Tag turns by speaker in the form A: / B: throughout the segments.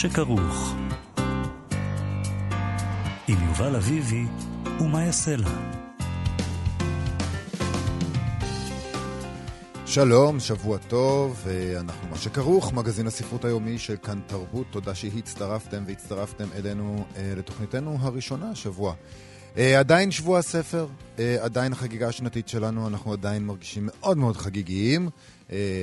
A: שכרוך. עם יובל אביבי ומה יעשה לה.
B: שלום, שבוע טוב, אנחנו מה שכרוך, מגזין הספרות היומי של כאן תרבות. תודה שהצטרפתם והצטרפתם אלינו אה, לתוכניתנו הראשונה השבוע. אה, עדיין שבוע הספר, אה, עדיין החגיגה השנתית שלנו, אנחנו עדיין מרגישים מאוד מאוד חגיגיים.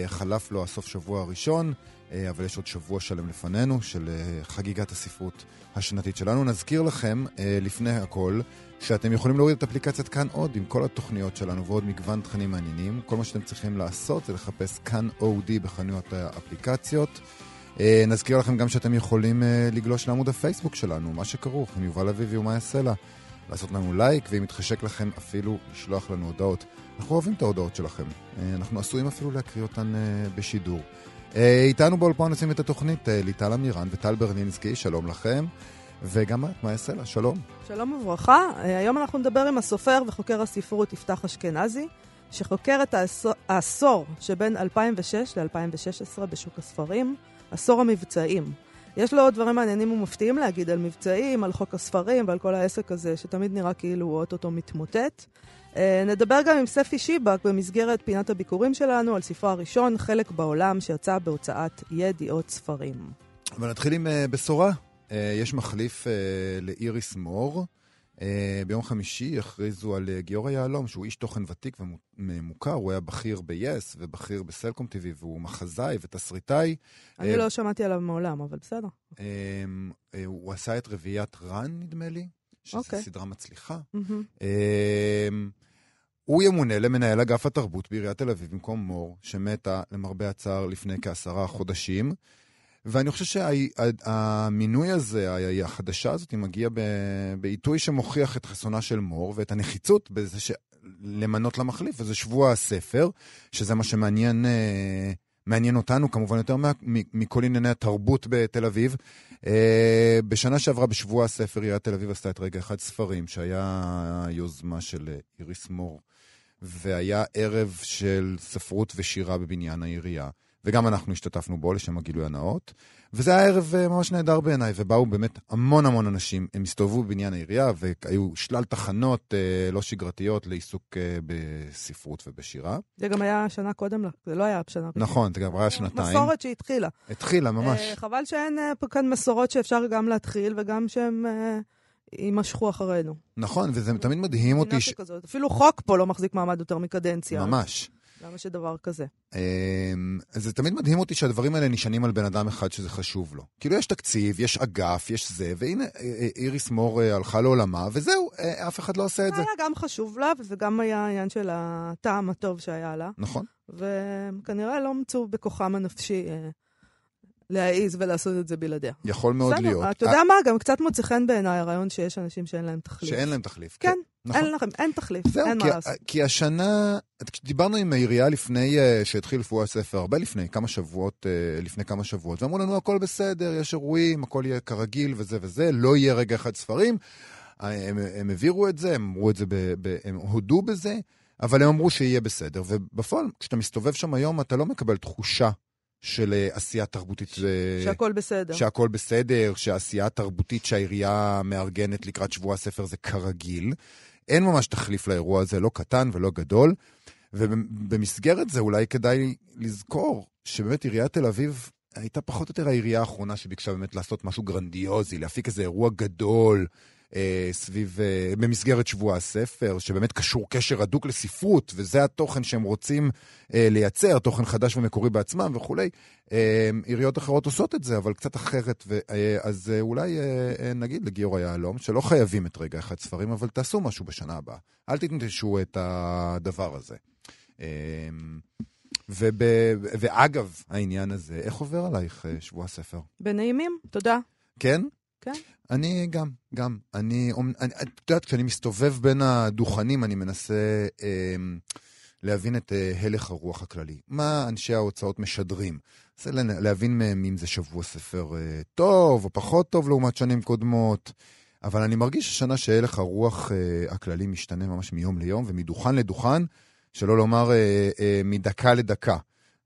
B: חלף לו הסוף שבוע הראשון. אה, אבל יש עוד שבוע שלם לפנינו של אה, חגיגת הספרות השנתית שלנו. נזכיר לכם, אה, לפני הכל, שאתם יכולים להוריד את אפליקציית כאן עוד עם כל התוכניות שלנו ועוד מגוון תכנים מעניינים. כל מה שאתם צריכים לעשות זה לחפש כאן אודי בחנויות האפליקציות. נזכיר לכם גם שאתם יכולים לגלוש לעמוד הפייסבוק שלנו, מה שכרוך, עם יובל אביבי ומה יעשה. לעשות לנו לייק, ואם יתחשק לכם אפילו לשלוח לנו הודעות. אנחנו אוהבים את ההודעות שלכם. אנחנו עשויים אפילו להקריא אותן בשידור. אה, איתנו באולפן עושים את התוכנית אה, ליטל אמירן וטל ברנינסקי, שלום לכם. וגם את, יעשה לה? שלום.
C: שלום וברכה. אה, היום אנחנו נדבר עם הסופר וחוקר הספרות יפתח אשכנזי, שחוקר את העשור שבין 2006 ל-2016 בשוק הספרים, עשור המבצעים. יש לו דברים מעניינים ומפתיעים להגיד על מבצעים, על חוק הספרים ועל כל העסק הזה, שתמיד נראה כאילו הוא אוטוטו מתמוטט. אה, נדבר גם עם ספי שיבק במסגרת פינת הביקורים שלנו על ספרו הראשון, חלק בעולם, שיצא בהוצאת ידיעות ספרים.
B: אבל נתחיל עם uh, בשורה. Uh, יש מחליף לאיריס מור. ביום חמישי הכריזו על גיורא יהלום, שהוא איש תוכן ותיק ומוכר, הוא היה בכיר ב-yes ובכיר בסלקום TV, והוא מחזאי ותסריטאי.
C: אני לא שמעתי עליו מעולם, אבל בסדר.
B: הוא עשה את רביעיית רן, נדמה לי, שזו. אוקיי. סדרה מצליחה. הוא ימונה למנהל אגף התרבות בעיריית תל אביב במקום מור, שמתה למרבה הצער לפני כעשרה חודשים. ואני חושב שהמינוי הזה, החדשה הזאת, היא מגיעה בעיתוי שמוכיח את חסונה של מור ואת הנחיצות בזה ש... למנות למחליף, וזה שבוע הספר, שזה מה שמעניין אה, מעניין אותנו כמובן יותר מה, מכל ענייני התרבות בתל אביב. אה, בשנה שעברה בשבוע הספר עיריית תל אביב עשתה את רגע אחד ספרים, שהיה יוזמה של אה, איריס מור. והיה ערב של ספרות ושירה בבניין העירייה, וגם אנחנו השתתפנו בו לשם הגילוי הנאות. וזה היה ערב אה, ממש נהדר בעיניי, ובאו באמת המון המון אנשים, הם הסתובבו בבניין העירייה, והיו שלל תחנות אה, לא שגרתיות לעיסוק אה, בספרות ובשירה.
C: זה גם היה שנה קודם, זה לא היה שנה קודם.
B: נכון, זה גם היה שנתיים.
C: מסורת שהתחילה.
B: התחילה, ממש.
C: אה, חבל שאין אה, כאן מסורות שאפשר גם להתחיל, וגם שהן... אה... יימשכו אחרינו.
B: נכון, וזה תמיד מדהים אותי... ש...
C: כזאת. אפילו חוק פה לא מחזיק מעמד יותר מקדנציה.
B: ממש.
C: למה שדבר כזה?
B: אמ, זה תמיד מדהים אותי שהדברים האלה נשענים על בן אדם אחד שזה חשוב לו. כאילו יש תקציב, יש אגף, יש זה, והנה אה, אה, איריס מור אה, הלכה לעולמה, וזהו, אף אחד לא עושה את זה.
C: זה היה גם חשוב לה, וזה גם היה העניין של הטעם הטוב שהיה לה.
B: נכון.
C: וכנראה לא מצאו בכוחם הנפשי להעיז ולעשות את זה בלעדיה.
B: יכול מאוד
C: בסדר,
B: להיות.
C: אתה יודע מה? גם קצת מוצא חן בעיניי הרעיון שיש אנשים שאין להם תחליף.
B: שאין להם תחליף,
C: כן. כן. נכון. אין לכם, אין תחליף,
B: זהו,
C: אין
B: כי,
C: מה לעשות.
B: כי השנה, דיברנו עם העירייה לפני uh, שהתחיל לפרוע הספר, הרבה לפני, כמה שבועות, uh, לפני כמה שבועות, ואמרו לנו הכל בסדר, יש אירועים, הכל יהיה כרגיל וזה וזה, לא יהיה רגע אחד ספרים. הם, הם העבירו את זה, הם אמרו את זה, ב, ב, הם הודו בזה, אבל הם אמרו שיהיה בסדר. ובפועל, כשאתה מסתובב שם היום, אתה לא מקבל תחושה של אה, עשייה תרבותית. ש...
C: שהכל בסדר.
B: שהכל בסדר, שהעשייה התרבותית שהעירייה מארגנת לקראת שבוע הספר זה כרגיל. אין ממש תחליף לאירוע הזה, לא קטן ולא גדול. ובמסגרת זה אולי כדאי לזכור שבאמת עיריית תל אביב הייתה פחות או יותר העירייה האחרונה שביקשה באמת לעשות משהו גרנדיוזי, להפיק איזה אירוע גדול, אה, סביב, אה, במסגרת שבוע הספר, שבאמת קשור קשר הדוק לספרות, וזה התוכן שהם רוצים אה, לייצר, תוכן חדש ומקורי בעצמם וכולי. אה, עיריות אחרות עושות את זה, אבל קצת אחרת, ו, אה, אז אה, אולי אה, אה, נגיד לגיורא יהלום, שלא חייבים את רגע אחד ספרים, אבל תעשו משהו בשנה הבאה. אל תתנטשו את הדבר הזה. אה, וב, ואגב העניין הזה, איך עובר עלייך אה, שבוע הספר?
C: בנעימים, תודה.
B: כן?
C: כן.
B: אני גם, גם. אני, אני, את יודעת, כשאני מסתובב בין הדוכנים, אני מנסה אה, להבין את אה, הלך הרוח הכללי. מה אנשי ההוצאות משדרים? מנסה להבין מהם אם זה שבוע ספר אה, טוב או פחות טוב לעומת שנים קודמות. אבל אני מרגיש השנה שהלך הרוח אה, הכללי משתנה ממש מיום ליום ומדוכן לדוכן, שלא לומר אה, אה, מדקה לדקה.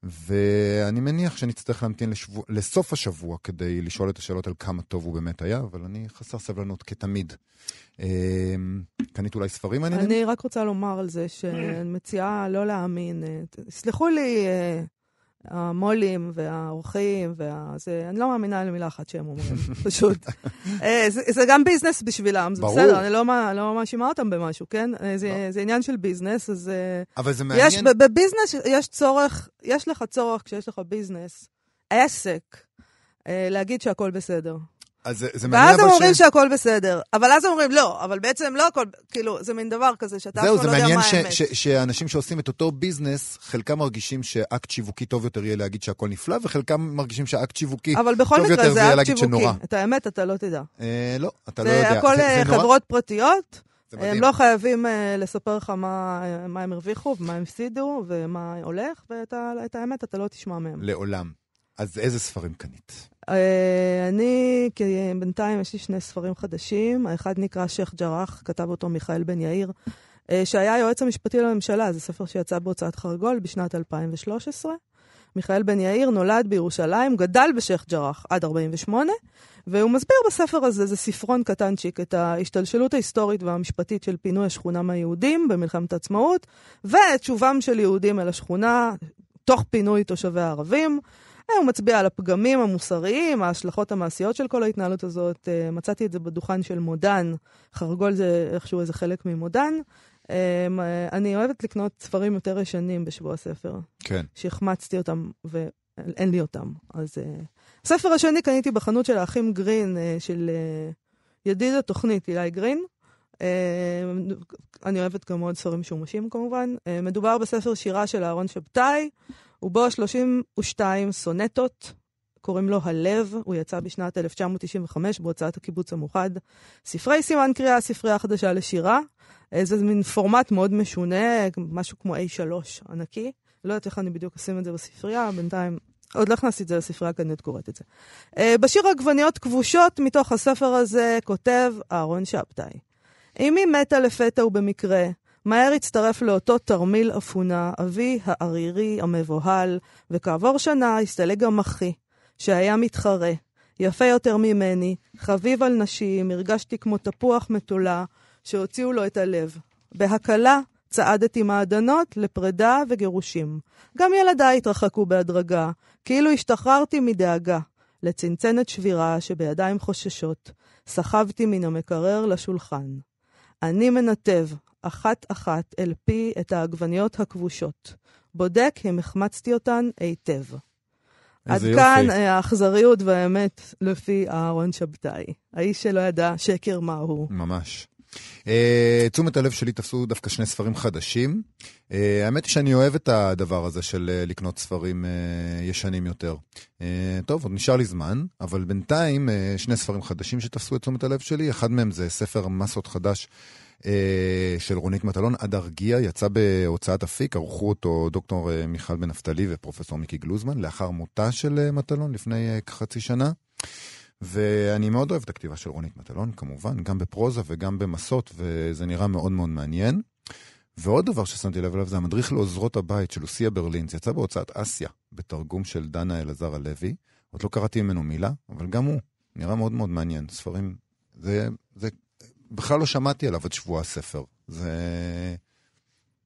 B: ואני מניח שנצטרך להמתין לשבוע, לסוף השבוע כדי לשאול את השאלות על כמה טוב הוא באמת היה, אבל אני חסר סבלנות כתמיד. אה, קנית אולי ספרים מעניינים?
C: אני רק רוצה לומר על זה שאני מציעה לא להאמין. אה, סלחו לי, המו"לים והאורחים, והזה, אני לא מאמינה למילה אחת שהם אומרים, פשוט. אה, זה, זה גם ביזנס בשבילם, זה
B: ברור.
C: בסדר, אני לא, לא מאשימה אותם במשהו, כן? אה, זה, לא. זה עניין של ביזנס, אז... אה,
B: אבל זה מעניין.
C: יש, בביזנס יש צורך, יש לך צורך כשיש לך ביזנס, עסק, להגיד שהכל בסדר.
B: אז זה, זה מעניין
C: אבל ש... ואז הם אומרים שהכל בסדר. אבל אז הם אומרים, לא, אבל בעצם לא הכל, כאילו, זה מין דבר כזה שאתה אף פעם לא יודע מה האמת.
B: זהו, זה מעניין שאנשים שעושים את אותו ביזנס, חלקם מרגישים שאקט שיווקי טוב יותר יהיה להגיד שהכל נפלא, וחלקם מרגישים שאקט שיווקי טוב יותר זה יהיה להגיד שנורא. אבל בכל מקרה זה אקט שיווקי.
C: את האמת אתה לא תדע.
B: אה, לא, אתה לא יודע.
C: זה הכל אה, חברות פרטיות. הם לא חייבים אה, לספר לך מה, מה הם הרוויחו ומה הם הפסידו ומה הולך, ואת האמת אתה לא תשמע מהם.
B: לעולם. אז איזה ספרים קנית?
C: Uh, אני, בינתיים יש לי שני ספרים חדשים. האחד נקרא שייח' ג'ראח, כתב אותו מיכאל בן יאיר, uh, שהיה היועץ המשפטי לממשלה. זה ספר שיצא בהוצאת חרגול בשנת 2013. מיכאל בן יאיר נולד בירושלים, גדל בשייח' ג'ראח עד 48, והוא מסביר בספר הזה, זה ספרון קטנצ'יק, את ההשתלשלות ההיסטורית והמשפטית של פינוי השכונה מהיהודים במלחמת העצמאות, ואת שובם של יהודים אל השכונה תוך פינוי תושבי הערבים. הוא מצביע על הפגמים המוסריים, ההשלכות המעשיות של כל ההתנהלות הזאת. אה, מצאתי את זה בדוכן של מודן, חרגול זה איכשהו איזה חלק ממודן. אה, אני אוהבת לקנות ספרים יותר ישנים בשבוע הספר.
B: כן.
C: שהחמצתי אותם ואין לי אותם. אז אה, הספר השני קניתי בחנות של האחים גרין, של ידיד התוכנית, אילי גרין. אני אוהבת גם מאוד ספרים משומשים כמובן. מדובר בספר שירה של אהרון שבתאי. ובו 32 סונטות, קוראים לו הלב, הוא יצא בשנת 1995 בהוצאת הקיבוץ המאוחד. ספרי סימן קריאה, ספרייה חדשה לשירה. זה מין פורמט מאוד משונה, משהו כמו A3 ענקי. לא יודעת איך אני בדיוק אשים את זה בספרייה, בינתיים עוד לא הכנסתי את זה לספרייה, כי אני עוד קוראת את זה. Uh, בשיר עגבניות כבושות, מתוך הספר הזה, כותב אהרון שבתאי. אמי מתה לפתע ובמקרה, מהר הצטרף לאותו תרמיל אפונה, אבי הערירי המבוהל, וכעבור שנה הסתלק גם אחי, שהיה מתחרה. יפה יותר ממני, חביב על נשים, הרגשתי כמו תפוח מתולה, שהוציאו לו את הלב. בהקלה צעדתי מעדנות לפרידה וגירושים. גם ילדיי התרחקו בהדרגה, כאילו השתחררתי מדאגה. לצנצנת שבירה שבידיים חוששות, סחבתי מן המקרר לשולחן. אני מנתב, אחת-אחת אל פי את העגבניות הכבושות. בודק אם החמצתי אותן היטב. עד יופי. כאן אה, האכזריות והאמת לפי אהרון שבתאי. האיש שלא ידע שקר מהו.
B: ממש. Uh, תשומת הלב שלי תפסו דווקא שני ספרים חדשים. Uh, האמת היא שאני אוהב את הדבר הזה של uh, לקנות ספרים uh, ישנים יותר. Uh, טוב, עוד נשאר לי זמן, אבל בינתיים uh, שני ספרים חדשים שתפסו את תשומת הלב שלי. אחד מהם זה ספר מסות חדש של רונית מטלון, עד ארגיע, יצא בהוצאת אפיק, ערכו אותו דוקטור אה, מיכל בן נפתלי ופרופסור מיקי גלוזמן, לאחר מותה של אה, מטלון לפני כחצי שנה. ואני מאוד אוהב את הכתיבה של רונית מטלון, כמובן, גם בפרוזה וגם במסות, וזה נראה מאוד מאוד מעניין. ועוד דבר ששמתי לב אליו זה המדריך לעוזרות הבית של לוסיה ברלין, זה יצא בהוצאת אסיה, בתרגום של דנה אלעזר הלוי. עוד לא קראתי ממנו מילה, אבל גם הוא נראה מאוד מאוד מעניין. ספרים, זה, זה בכלל לא שמעתי עליו את שבוע הספר. זה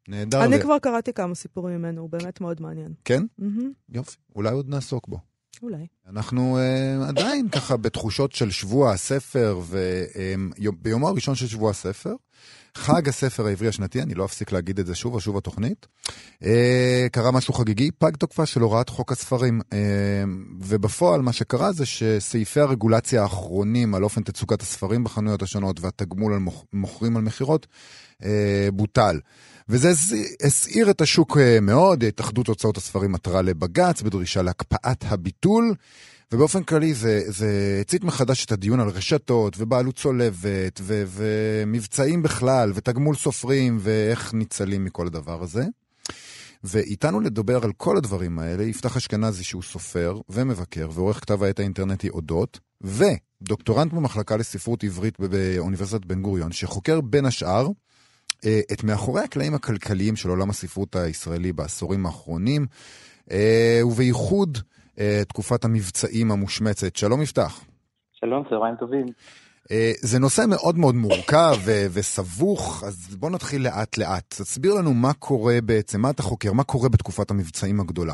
B: נהדר.
C: אני ו... כבר קראתי כמה סיפורים ממנו, הוא באמת מאוד מעניין.
B: כן? Mm-hmm. יופי, אולי עוד נעסוק בו.
C: אולי.
B: אנחנו uh, עדיין ככה בתחושות של שבוע הספר, וביומו um, הראשון של שבוע הספר, חג הספר העברי השנתי, אני לא אפסיק להגיד את זה שוב ושוב בתוכנית, uh, קרה משהו חגיגי, פג תוקפה של הוראת חוק הספרים. Uh, ובפועל מה שקרה זה שסעיפי הרגולציה האחרונים על אופן תצוגת הספרים בחנויות השונות והתגמול על מוכ, מוכרים על מכירות uh, בוטל. וזה הסעיר את השוק מאוד, התאחדות הוצאות הספרים עתרה לבג"ץ בדרישה להקפאת הביטול. ובאופן כללי זה, זה הצית מחדש את הדיון על רשתות ובעלות צולבת ו, ומבצעים בכלל ותגמול סופרים ואיך ניצלים מכל הדבר הזה. ואיתנו לדבר על כל הדברים האלה יפתח אשכנזי שהוא סופר ומבקר ועורך כתב העת האינטרנטי אודות, ודוקטורנט במחלקה לספרות עברית באוניברסיטת בן גוריון, שחוקר בין השאר אה, את מאחורי הקלעים הכלכליים של עולם הספרות הישראלי בעשורים האחרונים, אה, ובייחוד תקופת המבצעים המושמצת. שלום יפתח.
D: שלום, צהריים טובים.
B: אה, זה נושא מאוד מאוד מורכב וסבוך, אז בוא נתחיל לאט לאט. תסביר לנו מה קורה בעצם, מה אתה חוקר, מה קורה בתקופת המבצעים הגדולה.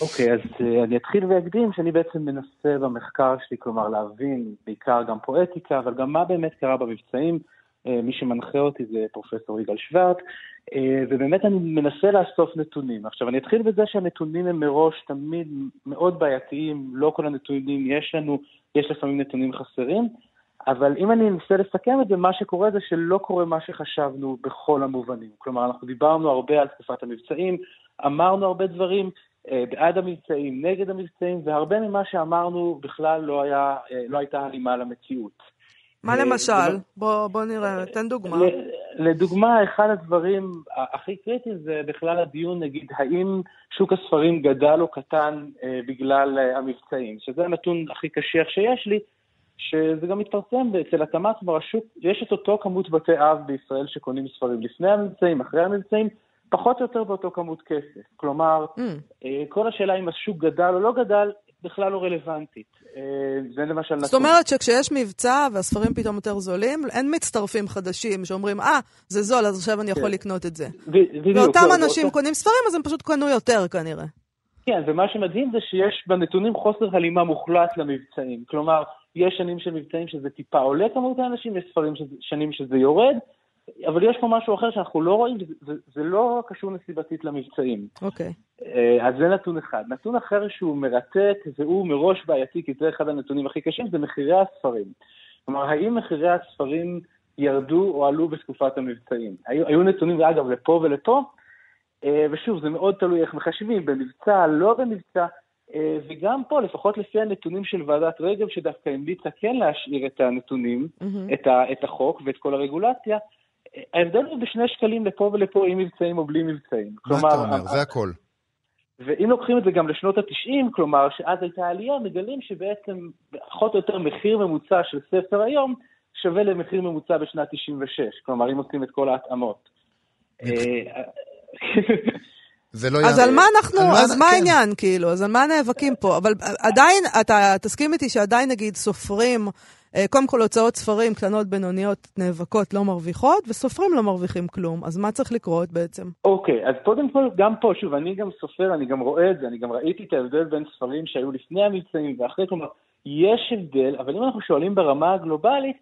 D: אוקיי, okay, אז uh, אני אתחיל ואקדים שאני בעצם מנסה במחקר שלי, כלומר להבין בעיקר גם פואטיקה, אבל גם מה באמת קרה במבצעים. Uh, מי שמנחה אותי זה פרופסור יגאל שוורט, ובאמת אני מנסה לאסוף נתונים. עכשיו, אני אתחיל בזה שהנתונים הם מראש תמיד מאוד בעייתיים, לא כל הנתונים יש לנו, יש לפעמים נתונים חסרים, אבל אם אני אנסה לסכם את זה, מה שקורה זה שלא קורה מה שחשבנו בכל המובנים. כלומר, אנחנו דיברנו הרבה על תקופת המבצעים, אמרנו הרבה דברים אה, בעד המבצעים, נגד המבצעים, והרבה ממה שאמרנו בכלל לא, היה, אה, לא הייתה הלימה למציאות.
C: מה אה, למשל? בוא, בוא נראה, תן דוגמה.
D: לדוגמה, אחד הדברים הכי קריטיים זה בכלל הדיון, נגיד, האם שוק הספרים גדל או קטן אה, בגלל אה, המבצעים, שזה הנתון הכי קשיח שיש לי, שזה גם מתפרסם אצל התמ"ת ברשות, יש את אותו כמות בתי אב בישראל שקונים ספרים לפני המבצעים, אחרי המבצעים, פחות או יותר באותו כמות כסף. כלומר, mm. כל השאלה אם השוק גדל או לא גדל, בכלל לא רלוונטית. אה, זה למשל נתון.
C: זאת אומרת שכשיש מבצע והספרים פתאום יותר זולים, אין מצטרפים חדשים שאומרים, אה, זה זול, אז עכשיו אני יכול כן. לקנות את זה. בדיוק. ואותם לא, אנשים באותו... קונים ספרים, אז הם פשוט קנו יותר כנראה.
D: כן, ומה שמדהים זה שיש בנתונים חוסר הלימה מוחלט למבצעים. כלומר, יש שנים של מבצעים שזה טיפה עולה כמות האנשים, יש ספרים שזה, שנים שזה יורד, אבל יש פה משהו אחר שאנחנו לא רואים, זה, זה לא קשור נסיבתית למבצעים.
C: אוקיי. Okay.
D: אה, אז זה נתון אחד. נתון אחר שהוא מרתק, והוא מראש בעייתי, כי זה אחד הנתונים הכי קשים, זה מחירי הספרים. כלומר, האם מחירי הספרים ירדו או עלו בתקופת המבצעים? היו, היו נתונים, אגב, לפה ולפה, אה, ושוב, זה מאוד תלוי איך מחשבים, במבצע, לא במבצע, אה, וגם פה, לפחות לפי הנתונים של ועדת רגב, שדווקא המליצה כן להשאיר את הנתונים, mm-hmm. את, ה, את החוק ואת כל הרגולציה, ההבדל הוא בשני שקלים לפה ולפה, עם מבצעים או בלי מבצעים.
B: מה כלומר, אתה אומר? זה הכל.
D: ואם לוקחים את זה גם לשנות ה-90, כלומר שאז הייתה עלייה, מגלים שבעצם פחות או יותר מחיר ממוצע של ספר היום שווה למחיר ממוצע בשנת 96, כלומר אם עושים את כל ההתאמות.
C: זה לא אז על מה אנחנו, אז מה כן. העניין, כאילו? אז על מה נאבקים פה? אבל עדיין, אתה תסכים איתי שעדיין, נגיד, סופרים, קודם כל הוצאות ספרים קטנות, בינוניות, נאבקות, לא מרוויחות, וסופרים לא מרוויחים כלום. אז מה צריך לקרות בעצם?
D: אוקיי, אז קודם כל, גם פה, שוב, אני גם סופר, אני גם רואה את זה, אני גם ראיתי את ההבדל בין ספרים שהיו לפני המבצעים ואחרי, כלומר, יש הבדל, אבל אם אנחנו שואלים ברמה הגלובלית,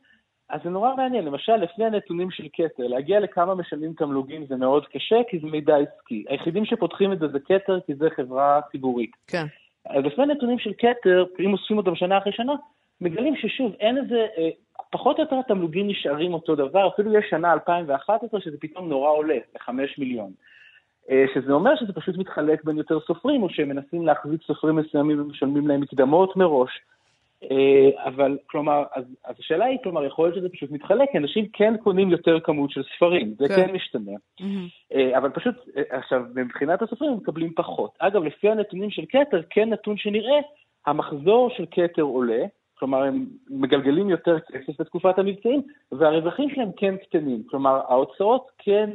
D: אז זה נורא מעניין, למשל, לפני הנתונים של כתר, להגיע לכמה משלמים תמלוגים זה מאוד קשה, כי זה מידע עסקי. היחידים שפותחים את זה זה כתר, כי זה חברה ציבורית.
C: כן.
D: אז לפני הנתונים של כתר, אם אוספים אותם שנה אחרי שנה, מגלים ששוב, אין איזה, אה, פחות או יותר התמלוגים נשארים אותו דבר, אפילו יש שנה 2011 שזה פתאום נורא עולה, ל-5 מיליון. אה, שזה אומר שזה פשוט מתחלק בין יותר סופרים, או שהם מנסים להחזיק סופרים מסוימים ומשלמים להם מקדמות מראש. אה, אבל, כלומר, אז, אז השאלה היא, כלומר, יכול להיות שזה פשוט מתחלק, כי אנשים כן קונים יותר כמות של ספרים, זה כן, כן משתנה. Mm-hmm. אבל פשוט, אה, עכשיו, מבחינת הסופרים הם מקבלים פחות. אגב, לפי הנתונים של כתר, כן נתון שנראה, המחזור של כתר עולה, כלומר, הם מגלגלים יותר כסף בתקופת המבצעים, והרווחים שלהם כן קטנים. כלומר, ההוצאות כן...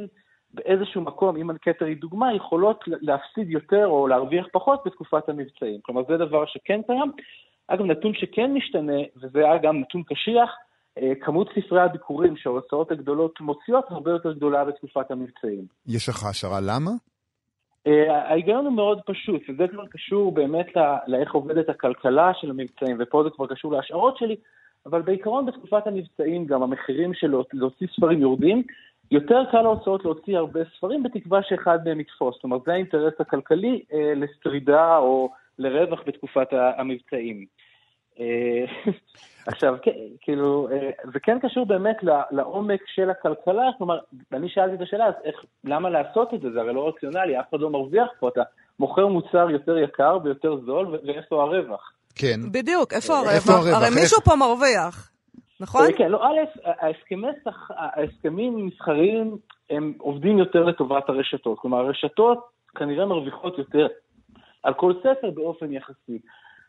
D: באיזשהו מקום, אם כתר היא דוגמה, יכולות להפסיד יותר או להרוויח פחות בתקופת המבצעים. כלומר, זה דבר שכן קיים. אגב, נתון שכן משתנה, וזה היה גם נתון קשיח, אה, כמות ספרי הביקורים שההוצאות הגדולות מוציאות הרבה יותר גדולה בתקופת המבצעים.
B: יש לך השערה למה?
D: Uh, ההיגיון הוא מאוד פשוט, וזה כבר קשור באמת לאיך עובדת הכלכלה של המבצעים, ופה זה כבר קשור להשערות שלי, אבל בעיקרון בתקופת המבצעים גם המחירים של להוציא ספרים יורדים, יותר קל להוצאות להוציא הרבה ספרים בתקווה שאחד מהם יתפוס. זאת אומרת, זה האינטרס הכלכלי uh, לשרידה או לרווח בתקופת המבצעים.
B: אה,
D: עכשיו, כאילו, אה, זה כן קשור באמת לעומק של הכלכלה, כלומר, אני שאלתי את השאלה, אז איך, למה לעשות את זה? זה הרי לא רציונלי, אף אחד לא מרוויח פה, אתה מוכר מוצר יותר יקר ויותר זול, ואיפה הרווח?
B: כן.
C: בדיוק, איפה הרווח? הרי מישהו פה מרוויח, נכון?
D: כן, לא, א', ההסכמים המסחריים הם עובדים יותר לטובת הרשתות, כלומר, הרשתות כנראה מרוויחות יותר על כל ספר באופן יחסי.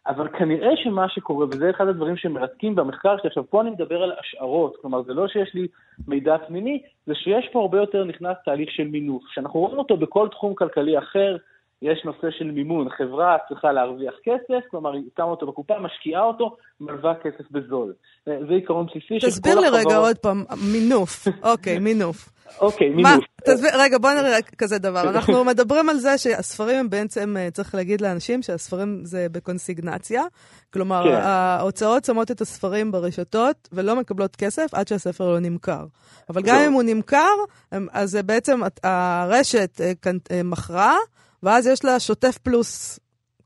D: אבל כנראה שמה שקורה, וזה אחד הדברים שמרתקים במחקר שלי, עכשיו פה אני מדבר על השערות, כלומר זה לא שיש לי מידע פנימי, זה שיש פה הרבה יותר נכנס תהליך של מינוף, שאנחנו רואים אותו בכל תחום כלכלי אחר, יש נושא של מימון, חברה צריכה להרוויח כסף, כלומר היא שמה אותו בקופה, משקיעה אותו, מלווה כסף בזול. זה עיקרון בסיסי
C: של כל החברות. תסביר לי רגע עוד פעם, מינוף, אוקיי, מינוף.
D: אוקיי, מינוף.
C: תסביר, רגע, בוא נראה כזה דבר. אנחנו מדברים על זה שהספרים הם בעצם, אה, צריך להגיד לאנשים שהספרים זה בקונסיגנציה. כלומר, כן. ההוצאות שמות את הספרים ברשתות ולא מקבלות כסף עד שהספר לא נמכר. אבל גם אם הוא נמכר, אז בעצם הרשת אה, אה, מכרה, ואז יש לה שוטף פלוס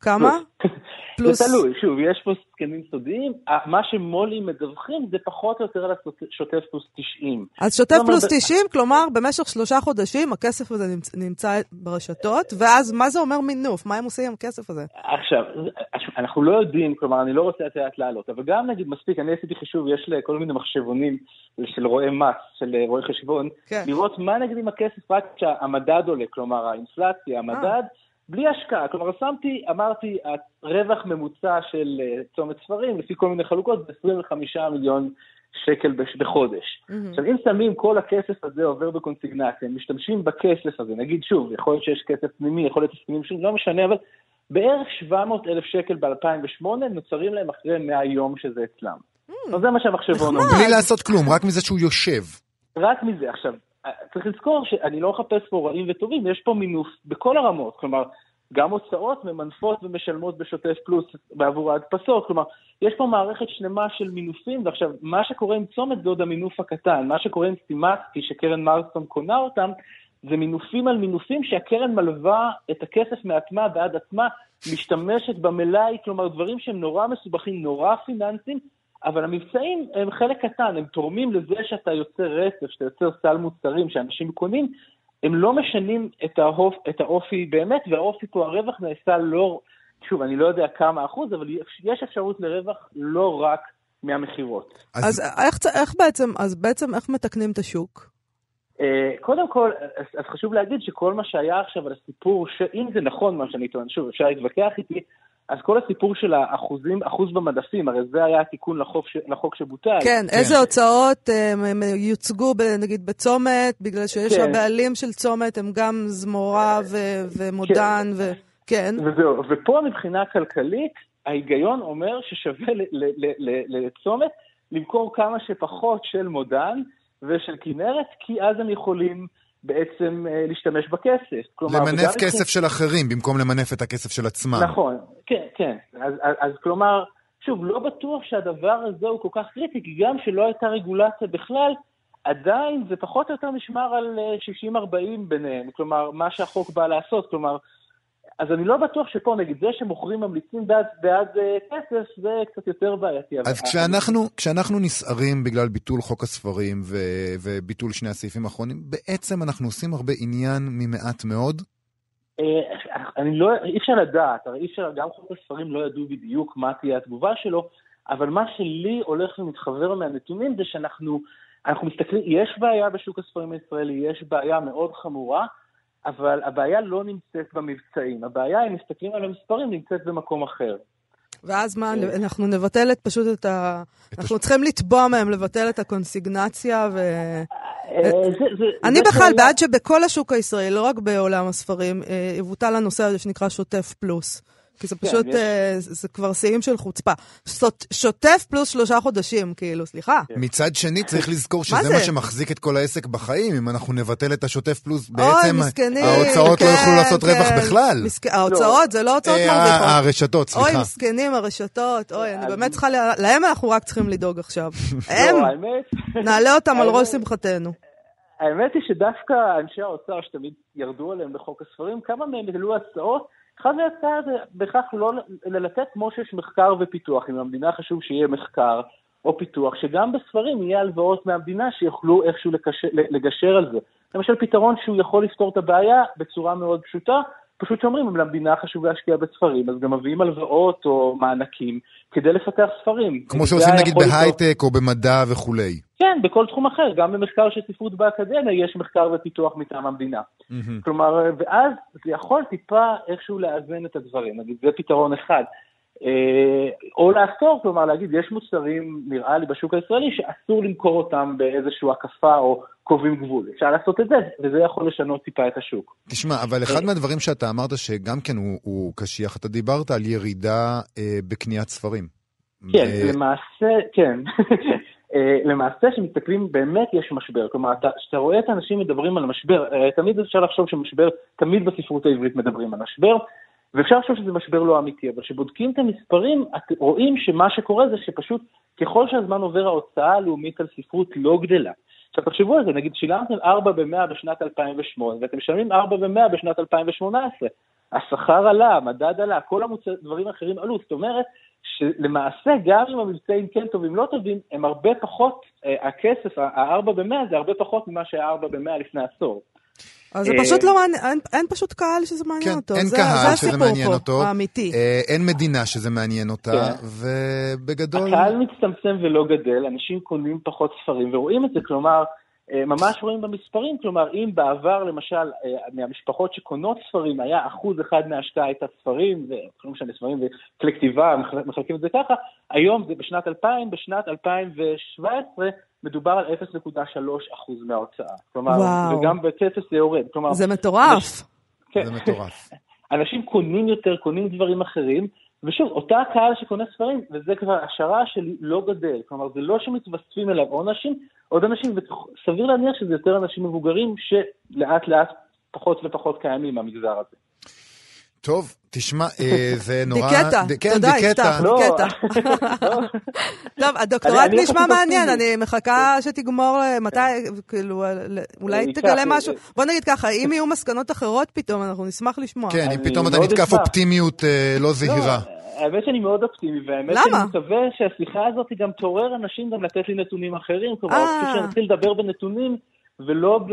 C: כמה?
D: פלוס... זה תלוי, שוב, יש פה הסכמים סודיים, מה שמו"לים מדווחים זה פחות או יותר על השוטף פלוס 90.
C: אז שוטף פלוס 90, כלומר, במשך שלושה חודשים הכסף הזה נמצא ברשתות, ואז מה זה אומר מינוף? מה הם עושים עם הכסף הזה?
D: עכשיו, אנחנו לא יודעים, כלומר, אני לא רוצה לתת לעלות, אבל גם נגיד, מספיק, אני עשיתי חישוב, יש כל מיני מחשבונים של רואי מס, של רואי חשבון, כן. לראות מה נגיד עם הכסף רק כשהמדד עולה, כלומר, האינפלציה, המדד, אה. בלי השקעה. כלומר, שמתי, אמרתי, רווח ממוצע של uh, צומת ספרים, לפי כל מיני חלוקות, זה 25 מיליון שקל בחודש. Mm-hmm. עכשיו, אם שמים כל הכסף הזה עובר בקונסיגנציה, משתמשים בכסף הזה, נגיד שוב, יכול להיות שיש כסף פנימי, יכול להיות הסכמים שוב, לא משנה, אבל בערך 700 אלף שקל ב-2008 נוצרים להם אחרי 100 יום שזה אצלם. Mm-hmm. אז זה מה שהמחשבון אומר.
B: בלי לעשות כלום, רק מזה שהוא יושב.
D: רק מזה. עכשיו, צריך לזכור שאני לא מחפש פה רעים וטובים, יש פה מינוף בכל הרמות, כלומר, גם הוצאות ממנפות ומשלמות בשוטף פלוס בעבור ההדפסות, כלומר, יש פה מערכת שלמה של מינופים, ועכשיו, מה שקורה עם צומת זה עוד המינוף הקטן, מה שקורה עם סטימצקי, שקרן מרסטון קונה אותם, זה מינופים על מינופים שהקרן מלווה את הכסף מעצמה בעד עצמה, משתמשת במלאי, כלומר דברים שהם נורא מסובכים, נורא פיננסיים, אבל המבצעים הם חלק קטן, הם תורמים לזה שאתה יוצר רצף, שאתה יוצר סל מוצרים שאנשים קונים, הם לא משנים את, האופ, את האופי באמת, והאופי פה, הרווח נעשה לא, שוב, אני לא יודע כמה אחוז, אבל יש אפשרות לרווח לא רק מהמכירות.
C: אז, אז איך, איך בעצם, אז בעצם איך מתקנים את השוק?
D: Uh, קודם כל, אז, אז חשוב להגיד שכל מה שהיה עכשיו על הסיפור, שאם זה נכון מה שאני טוען, שוב, אפשר להתווכח איתי, אז כל הסיפור של האחוזים, אחוז במדפים, הרי זה היה התיקון לחוק, ש, לחוק שבוטל.
C: כן, כן, איזה הוצאות הם, הם יוצגו ב, נגיד בצומת, בגלל שיש כן. הבעלים של צומת, הם גם זמורה ו, ומודן, כן. ו... כן.
D: וזהו, ופה מבחינה כלכלית, ההיגיון אומר ששווה לצומת למכור כמה שפחות של מודן ושל כנרת, כי אז הם יכולים... בעצם אה, להשתמש בכסף.
B: כלומר, למנף כסף לכם... של אחרים במקום למנף את הכסף של עצמם.
D: נכון, כן, כן. אז, אז, אז כלומר, שוב, לא בטוח שהדבר הזה הוא כל כך קריטי, כי גם שלא הייתה רגולציה בכלל, עדיין זה פחות או יותר נשמר על 60-40 אה, ביניהם, כלומר, מה שהחוק בא לעשות, כלומר, אז אני לא בטוח שפה, נגיד, זה שמוכרים ממליצים בעד, בעד uh, כסף, זה קצת יותר בעייתי.
B: אז כשאנחנו, אני... כשאנחנו נסערים בגלל ביטול חוק הספרים ו, וביטול שני הסעיפים האחרונים, בעצם אנחנו עושים הרבה עניין ממעט מאוד?
D: Uh, אני לא, אי אפשר לדעת, הרי אי אפשר, גם חוק הספרים לא ידעו בדיוק מה תהיה התגובה שלו, אבל מה שלי הולך ומתחבר מהנתונים זה שאנחנו אנחנו מסתכלים, יש בעיה בשוק הספרים הישראלי, יש בעיה מאוד חמורה, אבל הבעיה לא נמצאת במבצעים. הבעיה, אם מסתכלים על המספרים, נמצאת במקום אחר.
C: ואז מה, אה. אנחנו נבטל את פשוט את ה... אנחנו צריכים לתבוע מהם לבטל את הקונסיגנציה ו... אה, אני בכלל בעד שבכל השוק הישראלי, לא רק בעולם הספרים, אה, יבוטל הנושא הזה שנקרא שוטף פלוס. כי זה כן, פשוט, כן, זה כבר שיאים של חוצפה. שוטף פלוס שלושה חודשים, כאילו, סליחה.
B: כן. מצד שני, צריך לזכור שזה מה שמחזיק את כל העסק בחיים. אם אנחנו נבטל את השוטף פלוס, בעצם ההוצאות לא יוכלו לעשות רווח בכלל.
C: ההוצאות, זה לא הוצאות
B: אה, מרוויחות. הרשתות, סליחה.
C: אוי, מסכנים, הרשתות, אוי, אני באמת צריכה, להם אנחנו רק צריכים לדאוג עכשיו. הם, נעלה אותם על ראש שמחתנו.
D: האמת היא שדווקא אנשי האוצר שתמיד ירדו עליהם בחוק הספרים, כמה מהם העלו הצעות אחד מהצעה זה בכך לא לתת כמו שיש מחקר ופיתוח, אם למדינה חשוב שיהיה מחקר, או פיתוח, שגם בספרים יהיה הלוואות מהמדינה שיוכלו איכשהו לקשר, לגשר על זה. למשל פתרון שהוא יכול לפתור את הבעיה בצורה מאוד פשוטה, פשוט שאומרים, אם למדינה חשוב להשקיע בספרים, אז גם מביאים הלוואות או מענקים כדי לפתח ספרים.
B: כמו שעושים נגיד בהייטק או במדע וכולי.
D: כן, בכל תחום אחר, גם במחקר של ספרות באקדמיה יש מחקר ופיתוח מטעם המדינה. Mm-hmm. כלומר, ואז זה יכול טיפה איכשהו לאזן את הדברים, נגיד, זה פתרון אחד. אה, או לאסור, כלומר להגיד, יש מוצרים, נראה לי, בשוק הישראלי שאסור למכור אותם באיזושהי הקפה או קובעים גבול. אפשר לעשות את זה, וזה יכול לשנות טיפה את השוק.
B: תשמע, אבל אחד אה, מהדברים שאתה אמרת שגם כן הוא, הוא קשיח, אתה דיברת על ירידה אה, בקניית ספרים.
D: כן, ו... למעשה, כן. אה, למעשה, כשמסתכלים, באמת יש משבר. כלומר, כשאתה רואה את האנשים מדברים על משבר, תמיד אפשר לחשוב שמשבר, תמיד בספרות העברית מדברים על משבר. ואפשר לחשוב שזה משבר לא אמיתי, אבל כשבודקים את המספרים, רואים שמה שקורה זה שפשוט ככל שהזמן עובר ההוצאה הלאומית על ספרות לא גדלה. עכשיו תחשבו על זה, נגיד שילמתם 4 ב-100 בשנת 2008 ואתם משלמים 4 ב-100 בשנת 2018. השכר עלה, המדד עלה, כל הדברים האחרים עלו. זאת אומרת שלמעשה גם אם המבצעים כן טובים לא טובים, הם הרבה פחות, אה, הכסף, ה-4 ב-100 זה הרבה פחות ממה שהיה 4 ב-100 לפני עשור.
C: אז זה פשוט לא מעניין, אין, אין פשוט קהל שזה מעניין
B: כן,
C: אותו.
B: אין
C: זה,
B: קהל
C: זה
B: שזה מעניין
C: פה,
B: אותו.
C: האמיתי.
B: אה, אין מדינה שזה מעניין אותה, כן. ובגדול...
D: הקהל מצטמצם ולא גדל, אנשים קונים פחות ספרים, ורואים את זה, כלומר, אה, ממש רואים במספרים, כלומר, אם בעבר, למשל, אה, מהמשפחות שקונות ספרים, היה אחוז אחד מההשקעה הייתה ספרים, ולא משנה, ספרים וכלי כתיבה, מחלקים את זה ככה, היום זה בשנת 2000, בשנת 2017, מדובר על 0.3% מההוצאה. כלומר, וואו. וגם בכסף זה יורד. כלומר,
C: זה מטורף.
B: כן. זה מטורף.
D: אנשים קונים יותר, קונים דברים אחרים, ושוב, אותה הקהל שקונה ספרים, וזה כבר השערה שלי לא גדל. כלומר, זה לא שמתווספים אליו עוד אנשים, עוד אנשים, וסביר להניח שזה יותר אנשים מבוגרים שלאט לאט פחות ופחות קיימים במגזר הזה.
B: טוב, תשמע, אה, זה נורא...
C: דיקטה, כן, תודה, יפתח,
D: לא.
C: דיקטה. טוב, הדוקטורט נשמע מעניין, אני מחכה שתגמור, אה, מתי, כאילו, אה, אולי תגלה משהו. בוא נגיד ככה, אם יהיו מסקנות אחרות פתאום, אנחנו נשמח לשמוע.
B: כן, אם פתאום אתה נתקף אופטימיות לא זהירה.
D: האמת שאני מאוד אופטימי, והאמת שאני מקווה שהשיחה הזאת גם תעורר אנשים גם לתת לי נתונים אחרים. כלומר, כשאני נתחיל לדבר בנתונים... ולא ב...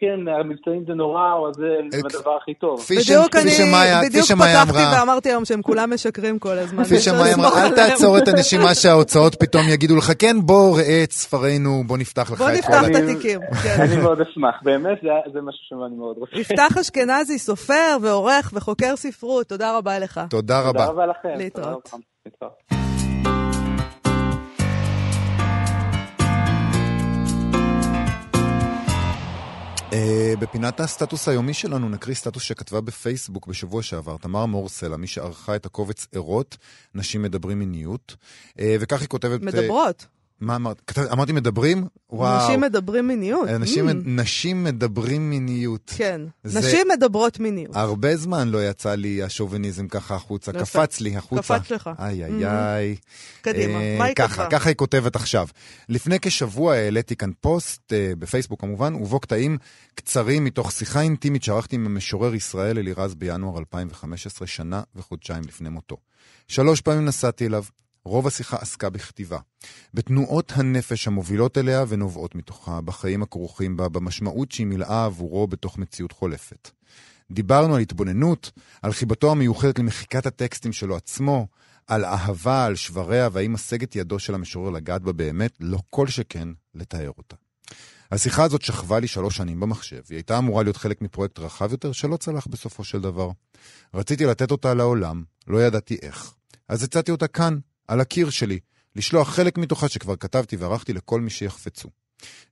D: כן, המבצעים זה נורא, או זה הדבר הכי טוב.
C: בדיוק אני, בדיוק פתחתי ואמרתי היום שהם כולם משקרים כל הזמן.
B: כפי שמאי אמרה, אל תעצור את הנשימה שההוצאות פתאום יגידו לך, כן, בוא ראה את ספרינו, בוא נפתח לך את כל...
C: בוא נפתח את התיקים. כן.
D: אני מאוד אשמח, באמת, זה משהו שאני מאוד רוצה.
C: יפתח אשכנזי, סופר ועורך וחוקר ספרות, תודה רבה לך.
B: תודה רבה.
D: תודה רבה לכם.
C: להתראות.
B: בפינת הסטטוס היומי שלנו נקריא סטטוס שכתבה בפייסבוק בשבוע שעבר, תמר מורסלה, מי שערכה את הקובץ ערות, נשים מדברים מיניות, uh, וכך היא כותבת...
C: מדברות.
B: מה אמרת? אמרתי מדברים?
C: וואו. נשים מדברים מיניות.
B: אנשים, mm. נשים מדברים מיניות.
C: כן, נשים מדברות מיניות.
B: הרבה זמן לא יצא לי השוביניזם ככה החוצה, יפה. קפץ לי החוצה.
C: קפץ לך.
B: איי איי mm-hmm. איי.
C: קדימה, אה, מה היא כתבה?
B: ככה, ככה היא כותבת עכשיו. לפני כשבוע העליתי כאן פוסט, אה, בפייסבוק כמובן, ובו קטעים קצרים מתוך שיחה אינטימית שערכתי עם המשורר ישראל אלירז בינואר 2015, שנה וחודשיים לפני מותו. שלוש פעמים נסעתי אליו, רוב השיחה עסקה בכתיבה. בתנועות הנפש המובילות אליה ונובעות מתוכה, בחיים הכרוכים בה, במשמעות שהיא מילאה עבורו בתוך מציאות חולפת. דיברנו על התבוננות, על חיבתו המיוחדת למחיקת הטקסטים שלו עצמו, על אהבה, על שבריה, והאם משגת ידו של המשורר לגעת בה באמת, לא כל שכן לתאר אותה. השיחה הזאת שכבה לי שלוש שנים במחשב, היא הייתה אמורה להיות חלק מפרויקט רחב יותר שלא צלח בסופו של דבר. רציתי לתת אותה לעולם, לא ידעתי איך. אז הצעתי אותה כאן, על הקיר שלי, לשלוח חלק מתוכה שכבר כתבתי וערכתי לכל מי שיחפצו.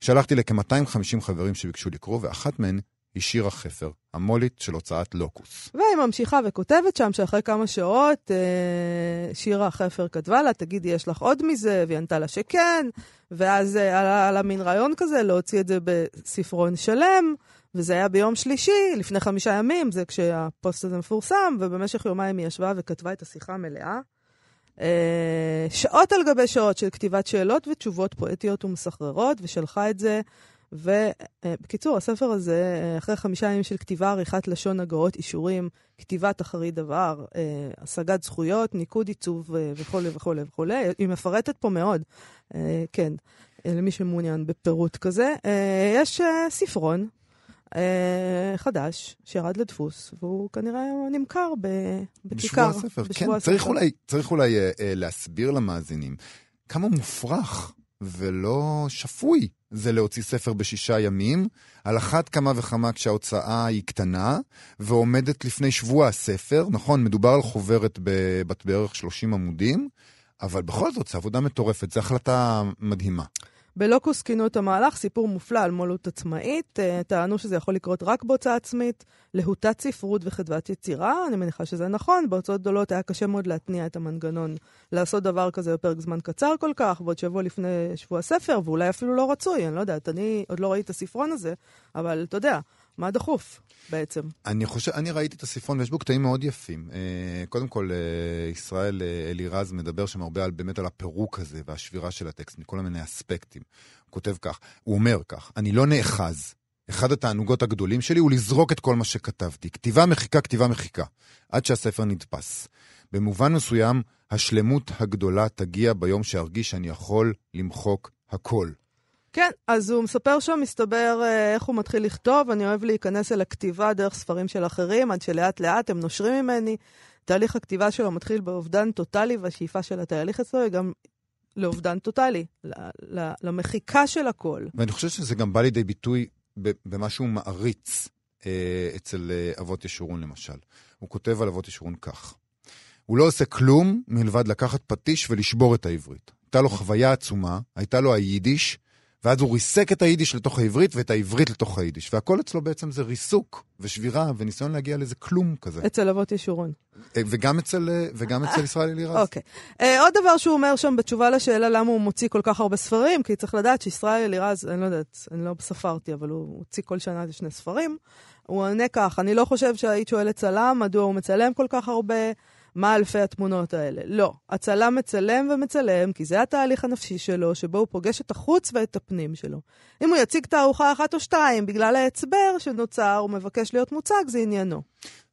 B: שלחתי לכ-250 חברים שביקשו לקרוא, ואחת מהן היא שירה חפר, המולית של הוצאת לוקוס.
C: והיא ממשיכה וכותבת שם שאחרי כמה שעות אה, שירה חפר כתבה לה, תגידי, יש לך עוד מזה? והיא ענתה לה שכן, ואז אה, עלה, עלה מין רעיון כזה להוציא את זה בספרון שלם, וזה היה ביום שלישי, לפני חמישה ימים, זה כשהפוסט הזה מפורסם, ובמשך יומיים היא ישבה וכתבה את השיחה המלאה. אה, שעות על גבי שעות של כתיבת שאלות ותשובות פואטיות ומסחררות, ושלחה את זה. ובקיצור, הספר הזה, אחרי חמישה ימים של כתיבה, עריכת לשון, הגאות, אישורים, כתיבת אחרית דבר, השגת זכויות, ניקוד עיצוב וכולי וכולי וכולי, היא מפרטת פה מאוד, כן, למי שמעוניין בפירוט כזה. יש ספרון חדש, שירד לדפוס, והוא כנראה נמכר בכיכר.
B: בשבוע הספר, כן. צריך אולי, צריך אולי להסביר למאזינים כמה מופרך ולא שפוי זה להוציא ספר בשישה ימים, על אחת כמה וכמה כשההוצאה היא קטנה, ועומדת לפני שבוע הספר, נכון, מדובר על חוברת בת בערך 30 עמודים, אבל בכל זאת, זו עבודה מטורפת, זו החלטה מדהימה.
C: בלוקוס כינו את המהלך סיפור מופלא על מולות עצמאית. אה, טענו שזה יכול לקרות רק בהוצאה עצמית, להוטת ספרות וחדוות יצירה. אני מניחה שזה נכון, בהוצאות גדולות היה קשה מאוד להתניע את המנגנון לעשות דבר כזה בפרק זמן קצר כל כך, ועוד שבוע לפני שבוע ספר, ואולי אפילו לא רצוי, אני לא יודעת, אני עוד לא ראיתי את הספרון הזה, אבל אתה יודע, מה דחוף בעצם?
B: אני חושב, אני ראיתי את הספרון ויש בו קטעים מאוד יפים. אה, קודם כל, אה, ישראל אה, אלירז מדבר שם הרבה על, באמת על הפירוק הזה והשבירה של הטקסט מכל מיני אספקטים. הוא כותב כך, הוא אומר כך, אני לא נאחז. אחד התענוגות הגדולים שלי הוא לזרוק את כל מה שכתבתי. כתיבה מחיקה, כתיבה מחיקה. עד שהספר נדפס. במובן מסוים, השלמות הגדולה תגיע ביום שארגיש שאני יכול למחוק הכל.
C: כן, אז הוא מספר שם, מסתבר אה, איך הוא מתחיל לכתוב. אני אוהב להיכנס אל הכתיבה דרך ספרים של אחרים, עד שלאט לאט הם נושרים ממני. תהליך הכתיבה שלו מתחיל באובדן טוטאלי, והשאיפה של התהליך אצלו היא גם לאובדן טוטאלי, למחיקה של הכל.
B: ואני חושב שזה גם בא לידי ביטוי במה שהוא מעריץ אה, אצל אה, אבות ישורון למשל. הוא כותב על אבות ישורון כך: הוא לא עושה כלום מלבד לקחת פטיש ולשבור את העברית. הייתה לו חוויה עצומה, הייתה לו היידיש, ואז הוא ריסק את היידיש לתוך העברית ואת העברית לתוך היידיש. והכל אצלו בעצם זה ריסוק ושבירה וניסיון להגיע לאיזה כלום כזה.
C: אצל אבות ישורון.
B: אה, וגם אצל, אה, וגם אצל ישראל אלירז.
C: אוקיי. Okay. Uh, עוד דבר שהוא אומר שם בתשובה לשאלה למה הוא מוציא כל כך הרבה ספרים, כי צריך לדעת שישראל אלירז, אני לא יודעת, אני לא ספרתי, אבל הוא הוציא כל שנה איזה שני ספרים. הוא עונה כך, אני לא חושב שהיית שואלת צלם, מדוע הוא מצלם כל כך הרבה. מה אלפי התמונות האלה. לא. הצלם מצלם ומצלם, כי זה התהליך הנפשי שלו, שבו הוא פוגש את החוץ ואת הפנים שלו. אם הוא יציג תערוכה אחת או שתיים בגלל ההצבר שנוצר, הוא מבקש להיות מוצג, זה עניינו.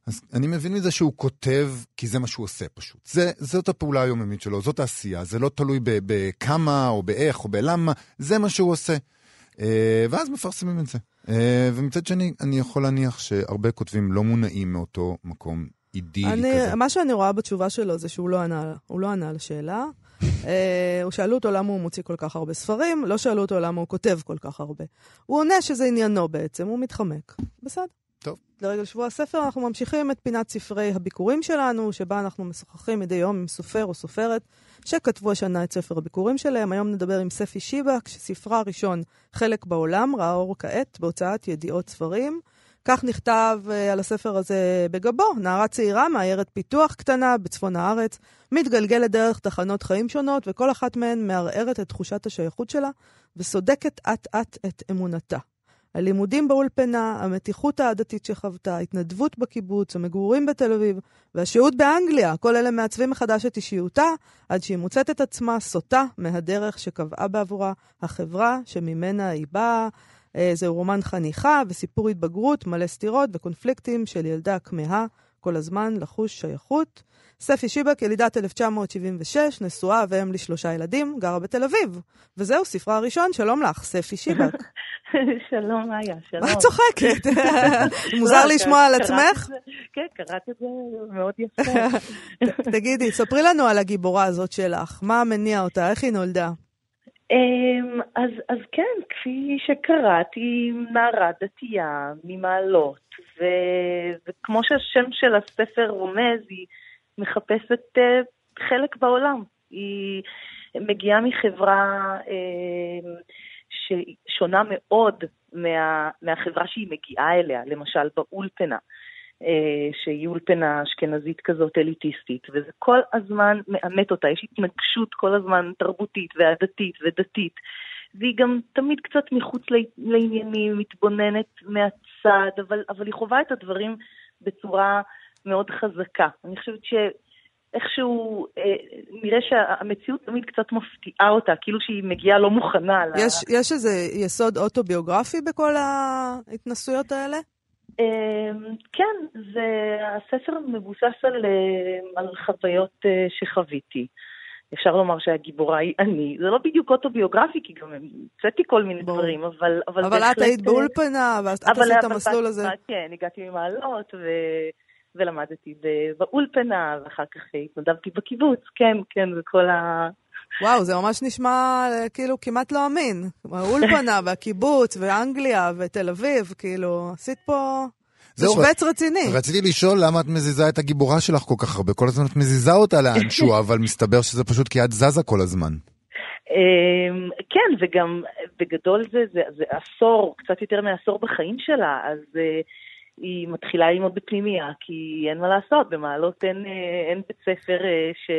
B: אז אני מבין מזה שהוא כותב, כי זה מה שהוא עושה פשוט. זה, זאת הפעולה היומיומית שלו, זאת העשייה, זה לא תלוי בכמה או באיך או בלמה, זה מה שהוא עושה. אה, ואז מפרסמים את זה. אה, ומצד שני, אני יכול להניח שהרבה כותבים לא מונעים מאותו מקום אידילי אני, כזה.
C: מה שאני רואה בתשובה שלו זה שהוא לא ענה, לא ענה על השאלה. uh, הוא שאלו אותו למה הוא מוציא כל כך הרבה ספרים, לא שאלו אותו למה הוא כותב כל כך הרבה. הוא עונה שזה עניינו בעצם, הוא מתחמק. בסדר.
B: טוב.
C: לרגל שבוע הספר אנחנו ממשיכים את פינת ספרי הביקורים שלנו, שבה אנחנו משוחחים מדי יום עם סופר או סופרת שכתבו השנה את ספר הביקורים שלהם. היום נדבר עם ספי שיבק, שספרה הראשון, חלק בעולם, ראה אור כעת בהוצאת ידיעות ספרים. כך נכתב uh, על הספר הזה בגבו, נערה צעירה מעיירת פיתוח קטנה בצפון הארץ, מתגלגלת דרך תחנות חיים שונות, וכל אחת מהן מערערת את תחושת השייכות שלה, וסודקת אט-אט את אמונתה. הלימודים באולפנה, המתיחות העדתית שחוותה, ההתנדבות בקיבוץ, המגורים בתל אביב והשהות באנגליה, כל אלה מעצבים מחדש את אישיותה, עד שהיא מוצאת את עצמה סוטה מהדרך שקבעה בעבורה החברה שממנה היא באה. אה, זהו רומן חניכה וסיפור התבגרות מלא סתירות וקונפליקטים של ילדה כמהה כל הזמן לחוש שייכות. ספי שיבק, ילידת 1976, נשואה ואם לשלושה ילדים, גרה בתל אביב. וזהו ספרה הראשון, שלום לך, ספי שיבק.
E: שלום, איה, שלום.
C: מה את צוחקת? מוזר לא, לשמוע על עצמך?
E: כן, קראתי את זה מאוד יפה.
C: תגידי, ספרי לנו על הגיבורה הזאת שלך. מה מניע אותה? איך היא נולדה?
E: אמ, אז, אז כן, כפי שקראתי, נערה דתייה ממעלות, ו, וכמו שהשם של הספר רומז, היא מחפשת uh, חלק בעולם. היא מגיעה מחברה uh, ששונה מאוד מה, מהחברה שהיא מגיעה אליה, למשל באולפנה. אה, שהיא אולפנה אשכנזית כזאת אליטיסטית, וזה כל הזמן מאמת אותה, יש התנגשות כל הזמן תרבותית ועדתית ודתית, והיא גם תמיד קצת מחוץ לעניינים, מתבוננת מהצד, אבל, אבל היא חווה את הדברים בצורה מאוד חזקה. אני חושבת ש... איכשהו אה, נראה שהמציאות תמיד קצת מפתיעה אותה, כאילו שהיא מגיעה לא מוכנה.
C: יש, לה... יש איזה יסוד אוטוביוגרפי בכל ההתנסויות האלה?
E: אה, כן, זה, הספר מבוסס על, אה, על חוויות אה, שחוויתי. אפשר לומר שהגיבורה היא אני. זה לא בדיוק אוטוביוגרפי, כי גם המצאתי כל מיני בוא. דברים, אבל...
C: אבל, אבל את היית באולפנה, ואז את עשית את המסלול הזה.
E: כן, הגעתי ממעלות, ו... ולמדתי באולפנה, ואחר כך התנדבתי בקיבוץ, כן, כן, וכל ה...
C: וואו, זה ממש נשמע אה, כאילו כמעט לא אמין. האולפנה והקיבוץ ואנגליה ותל אביב, כאילו, עשית פה... זה שבץ רציני.
B: רציתי לשאול למה את מזיזה את הגיבורה שלך כל כך הרבה. כל הזמן את מזיזה אותה לאנשהו, אבל מסתבר שזה פשוט כי את זזה כל הזמן.
E: אמ, כן, וגם בגדול זה, זה, זה עשור, קצת יותר מעשור בחיים שלה, אז uh, היא מתחילה ללמוד בפנימייה, כי אין מה לעשות, במעלות אין, אה, אין בית ספר uh, ש...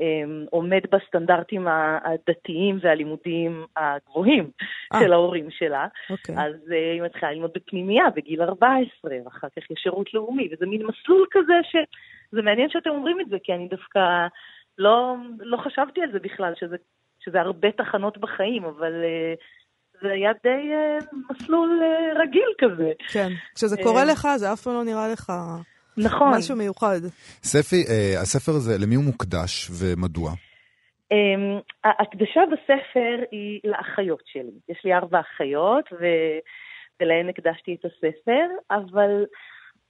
E: אמ, עומד בסטנדרטים הדתיים והלימודיים הגבוהים 아. של ההורים שלה. אוקיי. אז אה, היא מתחילה ללמוד בפנימייה בגיל 14, ואחר כך יש שירות לאומי, וזה מין מסלול כזה שזה מעניין שאתם אומרים את זה, כי אני דווקא לא, לא חשבתי על זה בכלל, שזה, שזה הרבה תחנות בחיים, אבל... אה, זה היה די uh, מסלול uh, רגיל כזה.
C: כן, כשזה קורה לך, זה אף פעם לא נראה לך
E: נכון.
C: משהו מיוחד.
B: ספי, אה, הספר הזה, למי הוא מוקדש ומדוע?
E: ההקדשה בספר היא לאחיות שלי. יש לי ארבע אחיות, ו... ולהן הקדשתי את הספר, אבל,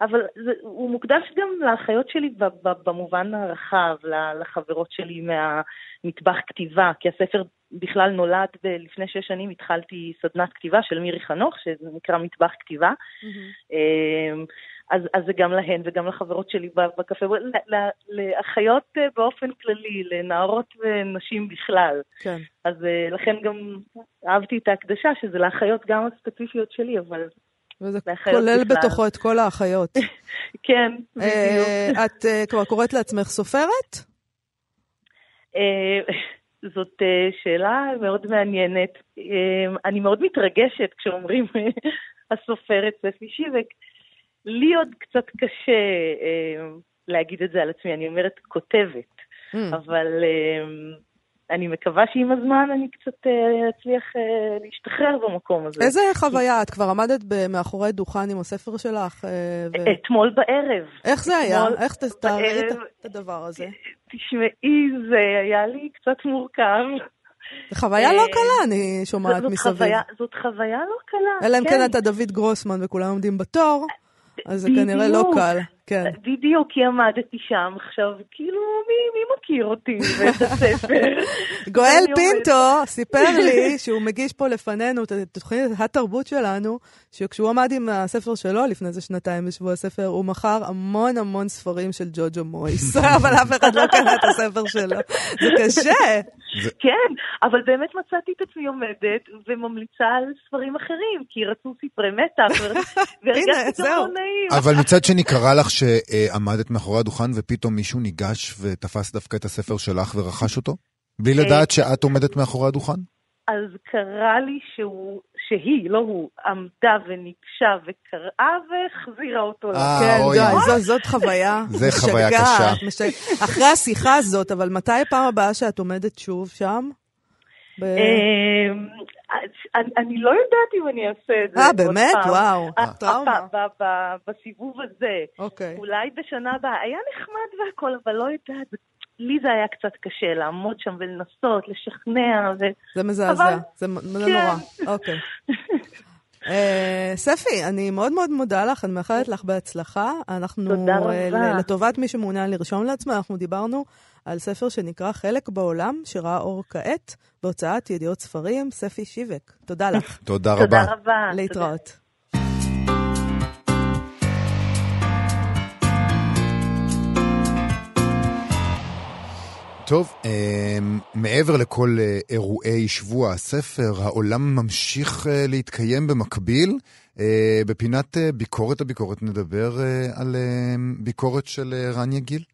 E: אבל זה, הוא מוקדש גם לאחיות שלי במובן הרחב, לחברות שלי מהמטבח כתיבה, כי הספר בכלל נולד, לפני שש שנים התחלתי סדנת כתיבה של מירי חנוך, שזה נקרא מטבח כתיבה. Mm-hmm. אז, אז זה גם להן וגם לחברות שלי בקפה, לאחיות אה, באופן כללי, לנערות ונשים בכלל.
C: כן.
E: אז אה, לכן גם אהבתי את ההקדשה, שזה לאחיות גם הספציפיות שלי, אבל...
C: וזה כולל בכלל. בתוכו את כל האחיות.
E: כן, בדיוק.
C: את כבר קוראת לעצמך סופרת?
E: זאת שאלה מאוד מעניינת. אני מאוד מתרגשת כשאומרים הסופרת ספי שיבק. לי עוד קצת קשה אה, להגיד את זה על עצמי, אני אומרת כותבת, mm. אבל אה, אני מקווה שעם הזמן אני קצת אה, אצליח אה, להשתחרר במקום הזה.
C: איזה חוויה? את כבר עמדת מאחורי דוכן עם הספר שלך? אה,
E: ו... אתמול בערב.
C: איך זה היה? איך תתארי את הדבר הזה?
E: תשמעי, זה היה לי קצת מורכב.
C: זו חוויה לא אה, קלה, אני שומעת מסביב.
E: זאת חוויה לא קלה,
C: אלא אם כן, כן אתה דוד גרוסמן וכולם עומדים בתור. אז זה כנראה לא קל, כן.
E: בדיוק, כי עמדתי שם עכשיו, כאילו, מי, מי מכיר אותי ואת הספר?
C: גואל פינטו סיפר לי שהוא מגיש פה לפנינו את תוכנית התרבות שלנו, שכשהוא עמד עם הספר שלו לפני איזה שנתיים בשבוע הספר, הוא מכר המון המון ספרים של ג'וג'ו מויס, אבל אף אחד לא קנה את הספר שלו. זה קשה.
E: כן, אבל באמת מצאתי את עצמי עומדת וממליצה על ספרים אחרים, כי רצו ספרי מתח, והרגשתי גם לא נעים.
B: אבל מצד שני, קרה לך שעמדת מאחורי הדוכן ופתאום מישהו ניגש ותפס דווקא את הספר שלך ורכש אותו? בלי לדעת שאת עומדת מאחורי הדוכן?
E: אז קרה לי שהוא, שהיא, לא הוא, עמדה וניגשה וקראה והחזירה אותו.
C: אה, כן, אוי. זו, זאת חוויה.
B: זה חוויה קשה.
C: אחרי השיחה הזאת, אבל מתי הפעם הבאה שאת עומדת שוב שם?
E: אמ, אני לא יודעת אם אני אעשה את זה.
C: אה, באמת? וואו, אה, טראומה.
E: בסיבוב הזה.
C: אוקיי.
E: אולי בשנה הבאה. היה נחמד והכל, אבל לא יודעת, לי זה היה קצת קשה לעמוד שם ולנסות, לשכנע.
C: זה מזעזע, זה נורא. כן. אוקיי. אה, ספי, אני מאוד מאוד מודה לך, אני מאחלת לך בהצלחה. אנחנו,
E: תודה רבה.
C: לטובת מי שמעוניין לרשום לעצמו, אנחנו דיברנו על ספר שנקרא חלק בעולם, שראה אור כעת, בהוצאת ידיעות ספרים, ספי שיבק. תודה לך.
B: תודה רבה.
E: תודה רבה.
C: להתראות.
B: טוב, אה, מעבר לכל אה, אירועי שבוע הספר, העולם ממשיך אה, להתקיים במקביל. בפינת ביקורת הביקורת נדבר על ביקורת של רניה גיל.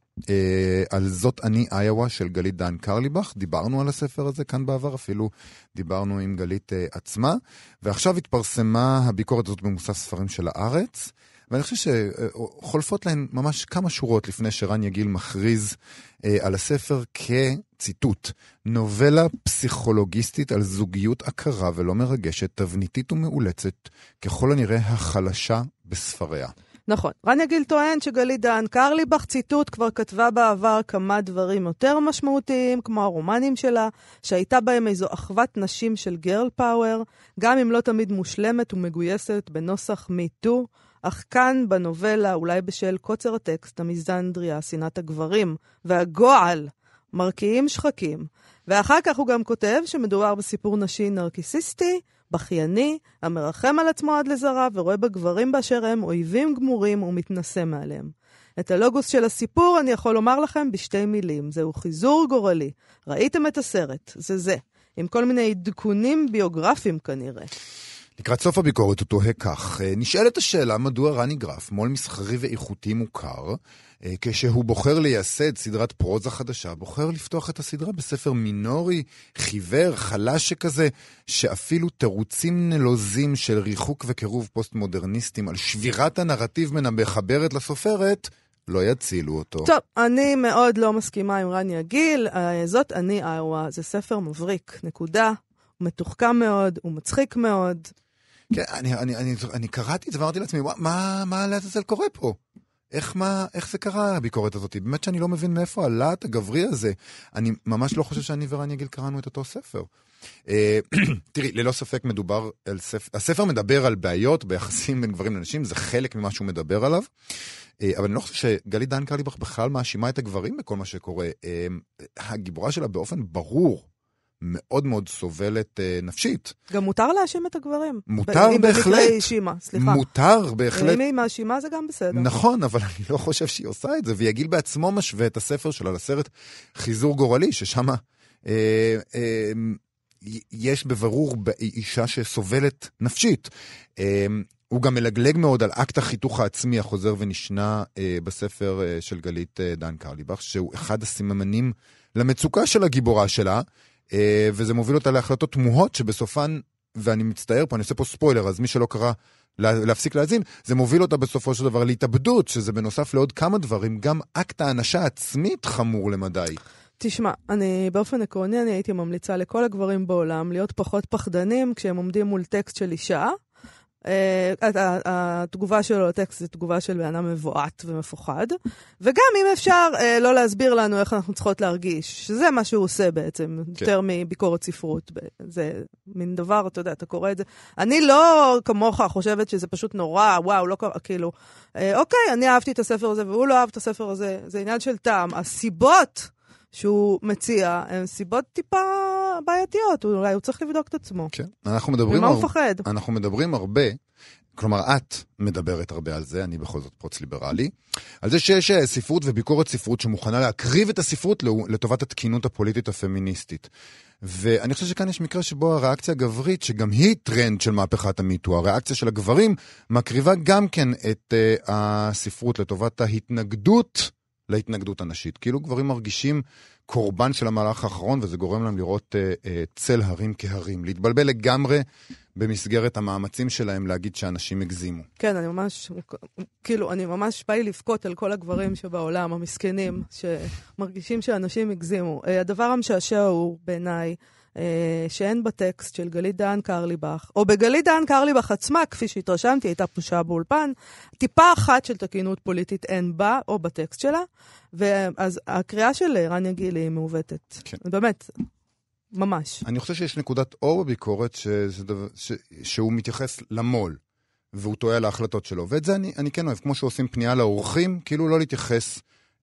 B: על זאת אני איואה של גלית דן קרליבך, דיברנו על הספר הזה כאן בעבר, אפילו דיברנו עם גלית עצמה, ועכשיו התפרסמה הביקורת הזאת במוסף ספרים של הארץ. ואני חושב שחולפות להן ממש כמה שורות לפני שרן יגיל מכריז אה, על הספר כציטוט, נובלה פסיכולוגיסטית על זוגיות עקרה ולא מרגשת, תבניתית ומאולצת, ככל הנראה החלשה בספריה.
C: נכון. רניה גיל טוען שגלית דהן קרליבך, ציטוט, כבר כתבה בעבר כמה דברים יותר משמעותיים, כמו הרומנים שלה, שהייתה בהם איזו אחוות נשים של גרל פאוור, גם אם לא תמיד מושלמת ומגויסת בנוסח מיטו, אך כאן בנובלה, אולי בשל קוצר הטקסט, המיזנדריה, שנאת הגברים והגועל, מרקיעים שחקים. ואחר כך הוא גם כותב שמדובר בסיפור נשי נרקיסיסטי, בכייני, המרחם על עצמו עד לזרע ורואה בגברים באשר הם אויבים גמורים ומתנשא מעליהם. את הלוגוס של הסיפור אני יכול לומר לכם בשתי מילים, זהו חיזור גורלי. ראיתם את הסרט, זה זה, עם כל מיני עדכונים ביוגרפיים כנראה.
B: לקראת סוף הביקורת הוא תוהה כך, אה, נשאלת השאלה מדוע רני גרף, מו"ל מסחרי ואיכותי מוכר, אה, כשהוא בוחר לייסד סדרת פרוזה חדשה, בוחר לפתוח את הסדרה בספר מינורי, חיוור, חלש שכזה, שאפילו תירוצים נלוזים של ריחוק וקירוב פוסט-מודרניסטים על שבירת הנרטיב מן המחברת לסופרת, לא יצילו אותו.
C: טוב, אני מאוד לא מסכימה עם רניה גיל, אה, זאת אני איווה, זה ספר מבריק, נקודה. הוא מתוחכם מאוד, הוא מצחיק מאוד.
B: כן, אני, אני, אני, אני קראתי את זה ואמרתי לעצמי, מה, מה לעזאזל קורה פה? איך, מה, איך זה קרה, הביקורת הזאת? באמת שאני לא מבין מאיפה הלהט הגברי הזה. אני ממש לא חושב שאני ורני יגיל קראנו את אותו ספר. אה, תראי, ללא ספק מדובר על ספר, הספר מדבר על בעיות ביחסים בין גברים לנשים, זה חלק ממה שהוא מדבר עליו. אה, אבל אני לא חושב שגלית דן קרליבך בכלל מאשימה את הגברים בכל מה שקורה. אה, הגיבורה שלה באופן ברור מאוד מאוד סובלת אה, נפשית.
C: גם מותר להאשים את הגברים.
B: מותר
C: אם
B: בהחלט.
C: במקרה היא האשימה, סליחה.
B: מותר בהחלט.
C: אם היא מאשימה זה גם בסדר.
B: נכון, אבל אני לא חושב שהיא עושה את זה, ויגיל בעצמו משווה את הספר שלה לסרט חיזור גורלי, ששם אה, אה, יש בברור אישה שסובלת נפשית. אה, הוא גם מלגלג מאוד על אקט החיתוך העצמי החוזר ונשנה אה, בספר אה, של גלית אה, דן קרליבך, שהוא אחד הסימנים למצוקה של הגיבורה שלה, וזה מוביל אותה להחלטות תמוהות שבסופן, ואני מצטער פה, אני עושה פה ספוילר, אז מי שלא קרא, להפסיק להאזין, זה מוביל אותה בסופו של דבר להתאבדות, שזה בנוסף לעוד כמה דברים, גם אקט האנשה עצמית חמור למדי.
C: תשמע, אני באופן עקרוני אני הייתי ממליצה לכל הגברים בעולם להיות פחות פחדנים כשהם עומדים מול טקסט של אישה, התגובה שלו לטקסט זו תגובה של בן אדם מבועת ומפוחד. וגם אם אפשר uh, לא להסביר לנו איך אנחנו צריכות להרגיש, שזה מה שהוא עושה בעצם, כן. יותר מביקורת ספרות. זה מין דבר, אתה יודע, אתה קורא את זה. אני לא כמוך חושבת שזה פשוט נורא, וואו, לא קרה, כאילו, uh, אוקיי, אני אהבתי את הספר הזה והוא לא אהב את הספר הזה, זה עניין של טעם. הסיבות שהוא מציע הן סיבות טיפה בעייתיות, אולי הוא צריך לבדוק את עצמו.
B: כן, אנחנו מדברים...
C: ממה הוא מפחד?
B: אנחנו מדברים הרבה, כלומר, את מדברת הרבה על זה, אני בכל זאת פרוץ ליברלי, על זה שיש אה, ספרות וביקורת ספרות שמוכנה להקריב את הספרות לטובת התקינות הפוליטית הפמיניסטית. ואני חושב שכאן יש מקרה שבו הריאקציה הגברית, שגם היא טרנד של מהפכת ה MeToo, הריאקציה של הגברים, מקריבה גם כן את אה, הספרות לטובת ההתנגדות להתנגדות הנשית. כאילו גברים מרגישים קורבן של המהלך האחרון, וזה גורם להם לראות אה, אה, צל הרים כהרים. להתבלבל לגמרי במסגרת המאמצים שלהם להגיד שאנשים הגזימו.
C: כן, אני ממש, כאילו, אני ממש בא לי לבכות על כל הגברים שבעולם, המסכנים, שמרגישים שאנשים הגזימו. אה, הדבר המשעשע הוא, בעיניי, שאין בטקסט של גלית דהן קרליבך, או בגלית דהן קרליבך עצמה, כפי שהתרשמתי, הייתה פושה באולפן, טיפה אחת של תקינות פוליטית אין בה, או בטקסט שלה, ואז הקריאה של רניה גילי היא מעוותת. כן. באמת, ממש.
B: אני חושב שיש נקודת אור בביקורת שזה דבר, ש, שהוא מתייחס למו"ל, והוא טועה להחלטות שלו, ואת זה אני, אני כן אוהב, כמו שעושים פנייה לאורחים, כאילו לא להתייחס...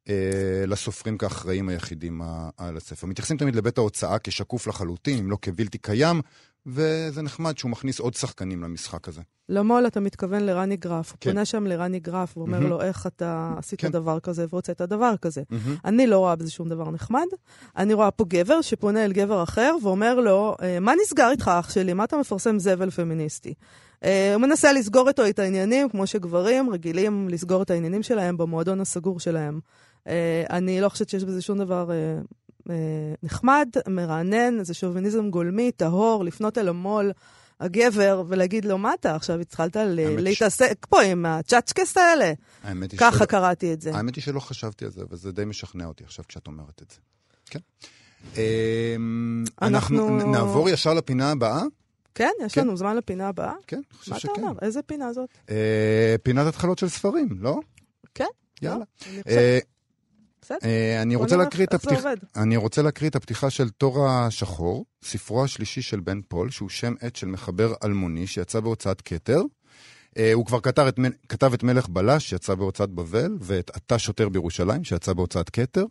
B: אה, לסופרים כאחראים היחידים על הספר. מתייחסים תמיד לבית ההוצאה כשקוף לחלוטין, אם לא כבלתי קיים, וזה נחמד שהוא מכניס עוד שחקנים למשחק הזה.
C: למו"ל אתה מתכוון לרני גרף. הוא כן. פונה שם לרני גרף ואומר mm-hmm. לו, איך אתה עשית כן. דבר כזה והוצאת דבר כזה. Mm-hmm. אני לא רואה בזה שום דבר נחמד. אני רואה פה גבר שפונה אל גבר אחר ואומר לו, אה, מה נסגר איתך, אח שלי? מה אתה מפרסם זבל פמיניסטי? Uh, הוא מנסה לסגור איתו את העניינים, כמו שגברים רגילים לסגור את העניינים שלהם במועדון הסגור שלהם. אה, אני לא חושבת שיש בזה שום דבר אה, אה, נחמד, מרענן, זה שוביניזם גולמי, טהור, לפנות אל המו"ל. הגבר ולהגיד לו, מה אתה עכשיו התחלת להתעסק פה עם הצ'אצ'קס האלה? ככה קראתי את זה.
B: האמת היא שלא חשבתי על זה, וזה די משכנע אותי עכשיו כשאת אומרת את זה. כן. אנחנו נעבור ישר לפינה הבאה?
C: כן, יש
B: כן.
C: לנו זמן לפינה הבאה?
B: כן, אני חושב
C: מה אתה
B: שכן.
C: אומר? איזה פינה זאת?
B: פינת התחלות של ספרים, לא?
C: כן.
B: יאללה.
C: לא, אני חושבת-
B: אה,
C: בסדר.
B: אה, אני רוצה להקריא את.
C: עובד.
B: אני רוצה להקריא את הפתיחה של תור השחור, ספרו השלישי של בן פול, שהוא שם עט של מחבר אלמוני שיצא בהוצאת כתר. אה, הוא כבר כתב את, כתב את מלך בלש, שיצא בהוצאת בבל, ואת אתה שוטר בירושלים, שיצא בהוצאת כתר.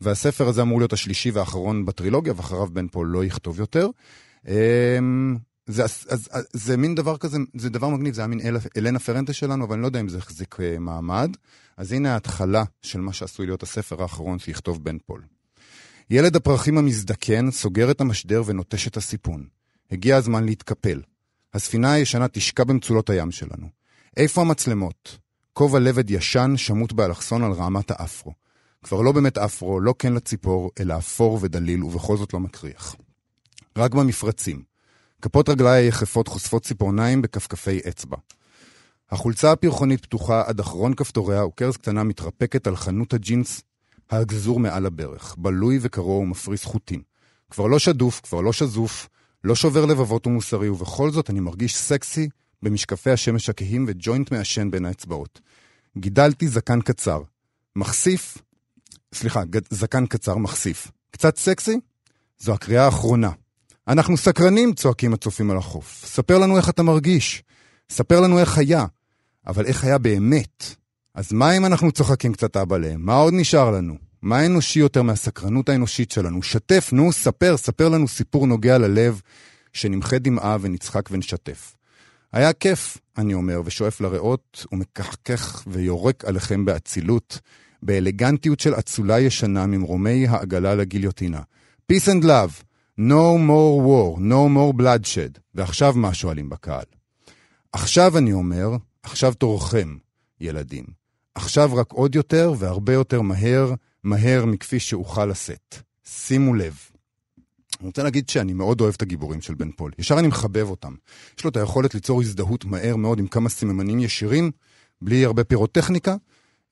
B: והספר הזה אמור להיות השלישי והאחרון בטרילוגיה, ואחריו בן פול לא יכתוב יותר. זה, אז, אז, אז, זה מין דבר כזה, זה דבר מגניב, זה היה מין אל, אלנה פרנטה שלנו, אבל אני לא יודע אם זה החזיק אה, מעמד. אז הנה ההתחלה של מה שעשוי להיות הספר האחרון שיכתוב בן פול. ילד הפרחים המזדקן סוגר את המשדר ונוטש את הסיפון. הגיע הזמן להתקפל. הספינה הישנה תשקע במצולות הים שלנו. איפה המצלמות? כובע לבד ישן שמוט באלכסון על רעמת האפרו. כבר לא באמת אפרו, לא כן לציפור, אלא אפור ודליל, ובכל זאת לא מקריח. רק במפרצים. כפות רגליי היחפות חושפות ציפורניים בכפכפי אצבע. החולצה הפרחונית פתוחה עד אחרון כפתוריה, וכרז קטנה מתרפקת על חנות הג'ינס הגזור מעל הברך, בלוי וקרוע ומפריס חוטים. כבר לא שדוף, כבר לא שזוף, לא שובר לבבות ומוסרי, ובכל זאת אני מרגיש סקסי במשקפי השמש הכהים וג'וינט מעשן בין האצבעות. גידלתי זקן קצר. מחשיף, סליחה, זקן קצר מחשיף. קצת סקסי? זו הקריאה האחרונה. אנחנו סקרנים, צועקים הצופים על החוף. ספר לנו איך אתה מרגיש. ספר לנו איך היה. אבל איך היה באמת? אז מה אם אנחנו צוחקים קצת אבא להם? מה עוד נשאר לנו? מה אנושי יותר מהסקרנות האנושית שלנו? שתף, נו, ספר, ספר לנו סיפור נוגע ללב, שנמחה דמעה ונצחק ונשתף. היה כיף, אני אומר, ושואף לריאות, ומקחקח ויורק עליכם באצילות, באלגנטיות של אצולה ישנה ממרומי העגלה לגיליוטינה. Peace and love, no more war, no more bloodshed. ועכשיו מה שואלים בקהל? עכשיו אני אומר, עכשיו תורכם, ילדים. עכשיו רק עוד יותר והרבה יותר מהר, מהר מכפי שאוכל לשאת. שימו לב. אני רוצה להגיד שאני מאוד אוהב את הגיבורים של בן פול. ישר אני מחבב אותם. יש לו את היכולת ליצור הזדהות מהר מאוד עם כמה סממנים ישירים, בלי הרבה פירוטכניקה,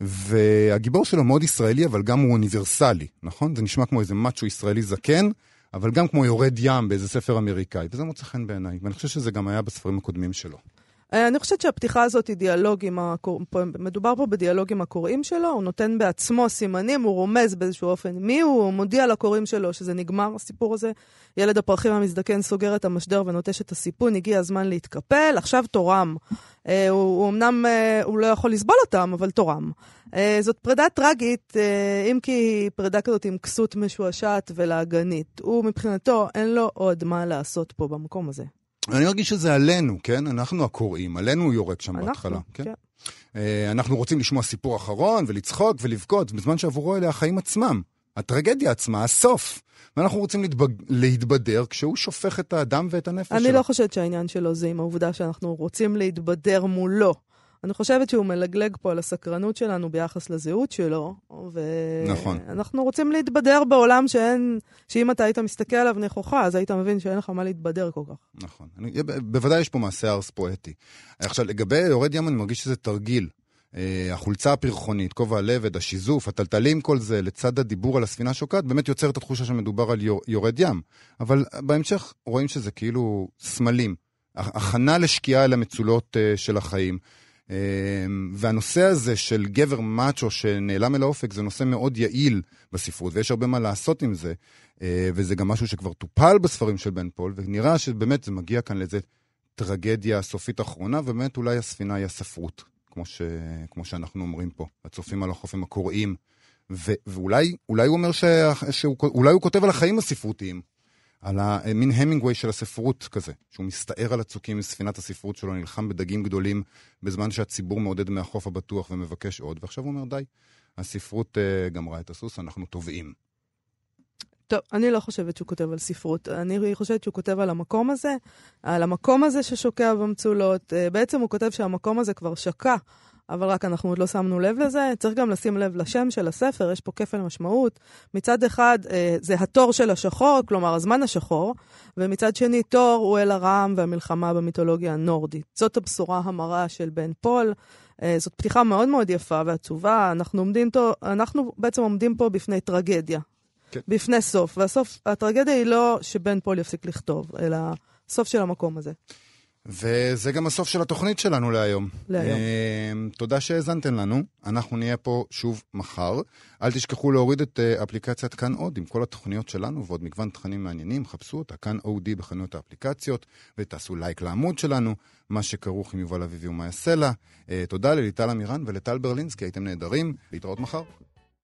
B: והגיבור שלו מאוד ישראלי, אבל גם הוא אוניברסלי, נכון? זה נשמע כמו איזה מאצ'ו ישראלי זקן, אבל גם כמו יורד ים באיזה ספר אמריקאי, וזה מוצא חן בעיניי, ואני חושב שזה גם היה בספרים הקודמים שלו.
C: אה, אני חושבת שהפתיחה הזאת היא דיאלוג עם הקורא... פה- מדובר פה בדיאלוג עם הקוראים שלו, הוא נותן בעצמו סימנים, הוא רומז באיזשהו אופן מי הוא, הוא מודיע לקוראים שלו שזה נגמר, הסיפור הזה. ילד הפרחים המזדקן סוגר את המשדר ונוטש את הסיפון, הגיע הזמן להתקפל, עכשיו תורם. אה, הוא, אמנם, אה, הוא לא יכול לסבול אותם, אבל תורם. אה, זאת פרידה טרגית, אם כי היא פרידה כזאת עם כסות משועשעת ולעגנית. הוא מבחינתו, אין לו עוד מה לעשות פה במקום הזה.
B: אני מרגיש שזה עלינו, כן? אנחנו הקוראים, עלינו הוא יורק שם בהתחלה.
C: אנחנו, כן.
B: אה, אנחנו רוצים לשמוע סיפור אחרון ולצחוק ולבכות, בזמן שעבורו אלה החיים עצמם. הטרגדיה עצמה, הסוף. ואנחנו רוצים להתבג... להתבדר כשהוא שופך את הדם ואת הנפש
C: אני
B: שלו.
C: לא חושבת שהעניין שלו זה עם העובדה שאנחנו רוצים להתבדר מולו. אני חושבת שהוא מלגלג פה על הסקרנות שלנו ביחס לזהות שלו,
B: נכון.
C: ואנחנו רוצים להתבדר בעולם שאין, שאם אתה היית מסתכל עליו נכוחה, אז היית מבין שאין לך מה להתבדר כל כך.
B: נכון. אני, ב- בוודאי יש פה מעשה ארס פואטי. עכשיו, לגבי יורד ים, אני מרגיש שזה תרגיל. אה, החולצה הפרחונית, כובע הלבד, השיזוף, הטלטלים, כל זה, לצד הדיבור על הספינה שוקעת, באמת יוצר את התחושה שמדובר על יור, יורד ים. אבל בהמשך רואים שזה כאילו סמלים. הכנה לשקיעה אל המצולות אה, של החיים. אה, והנושא הזה של גבר מאצ'ו שנעלם אל האופק זה נושא מאוד יעיל בספרות, ויש הרבה מה לעשות עם זה. אה, וזה גם משהו שכבר טופל בספרים של בן פול, ונראה שבאמת זה מגיע כאן לאיזה טרגדיה סופית אחרונה, ובאמת אולי הספינה היא הספרות, כמו, ש... כמו שאנחנו אומרים פה, הצופים על החוף הם הקוראים. ו... ואולי אולי הוא אומר ש... שהוא... אולי הוא כותב על החיים הספרותיים, על המין המינגווי של הספרות כזה, שהוא מסתער על הצוקים מספינת הספרות שלו, נלחם בדגים גדולים, בזמן שהציבור מעודד מהחוף הבטוח ומבקש עוד, ועכשיו הוא אומר, די, הספרות uh, גמרה את הסוס, אנחנו טובעים.
C: טוב, אני לא חושבת שהוא כותב על ספרות. אני חושבת שהוא כותב על המקום הזה, על המקום הזה ששוקע במצולות. אה, בעצם הוא כותב שהמקום הזה כבר שקע אבל רק אנחנו עוד לא שמנו לב לזה. צריך גם לשים לב לשם של הספר, יש פה כפל משמעות. מצד אחד, אה, זה התור של השחור, כלומר, הזמן השחור, ומצד שני, תור הוא אל הרעם והמלחמה במיתולוגיה הנורדית. זאת הבשורה המרה של בן פול. אה, זאת פתיחה מאוד מאוד יפה ועצובה. אנחנו, עומדים פה, אנחנו בעצם עומדים פה בפני טרגדיה. כן. בפני סוף. והסוף, הטרגדיה היא לא שבן פול יפסיק לכתוב, אלא סוף של המקום הזה.
B: וזה גם הסוף של התוכנית שלנו להיום.
C: להיום.
B: Uh, תודה שהאזנתם לנו, אנחנו נהיה פה שוב מחר. אל תשכחו להוריד את uh, אפליקציית כאן עוד עם כל התוכניות שלנו ועוד מגוון תכנים מעניינים, חפשו אותה, כאן אודי בחנויות האפליקציות, ותעשו לייק לעמוד שלנו, מה שכרוך עם יובל אביבי ומאיה סלע. Uh, תודה לליטל אמירן ולטל ברלינסקי, הייתם נהדרים, להתראות מחר.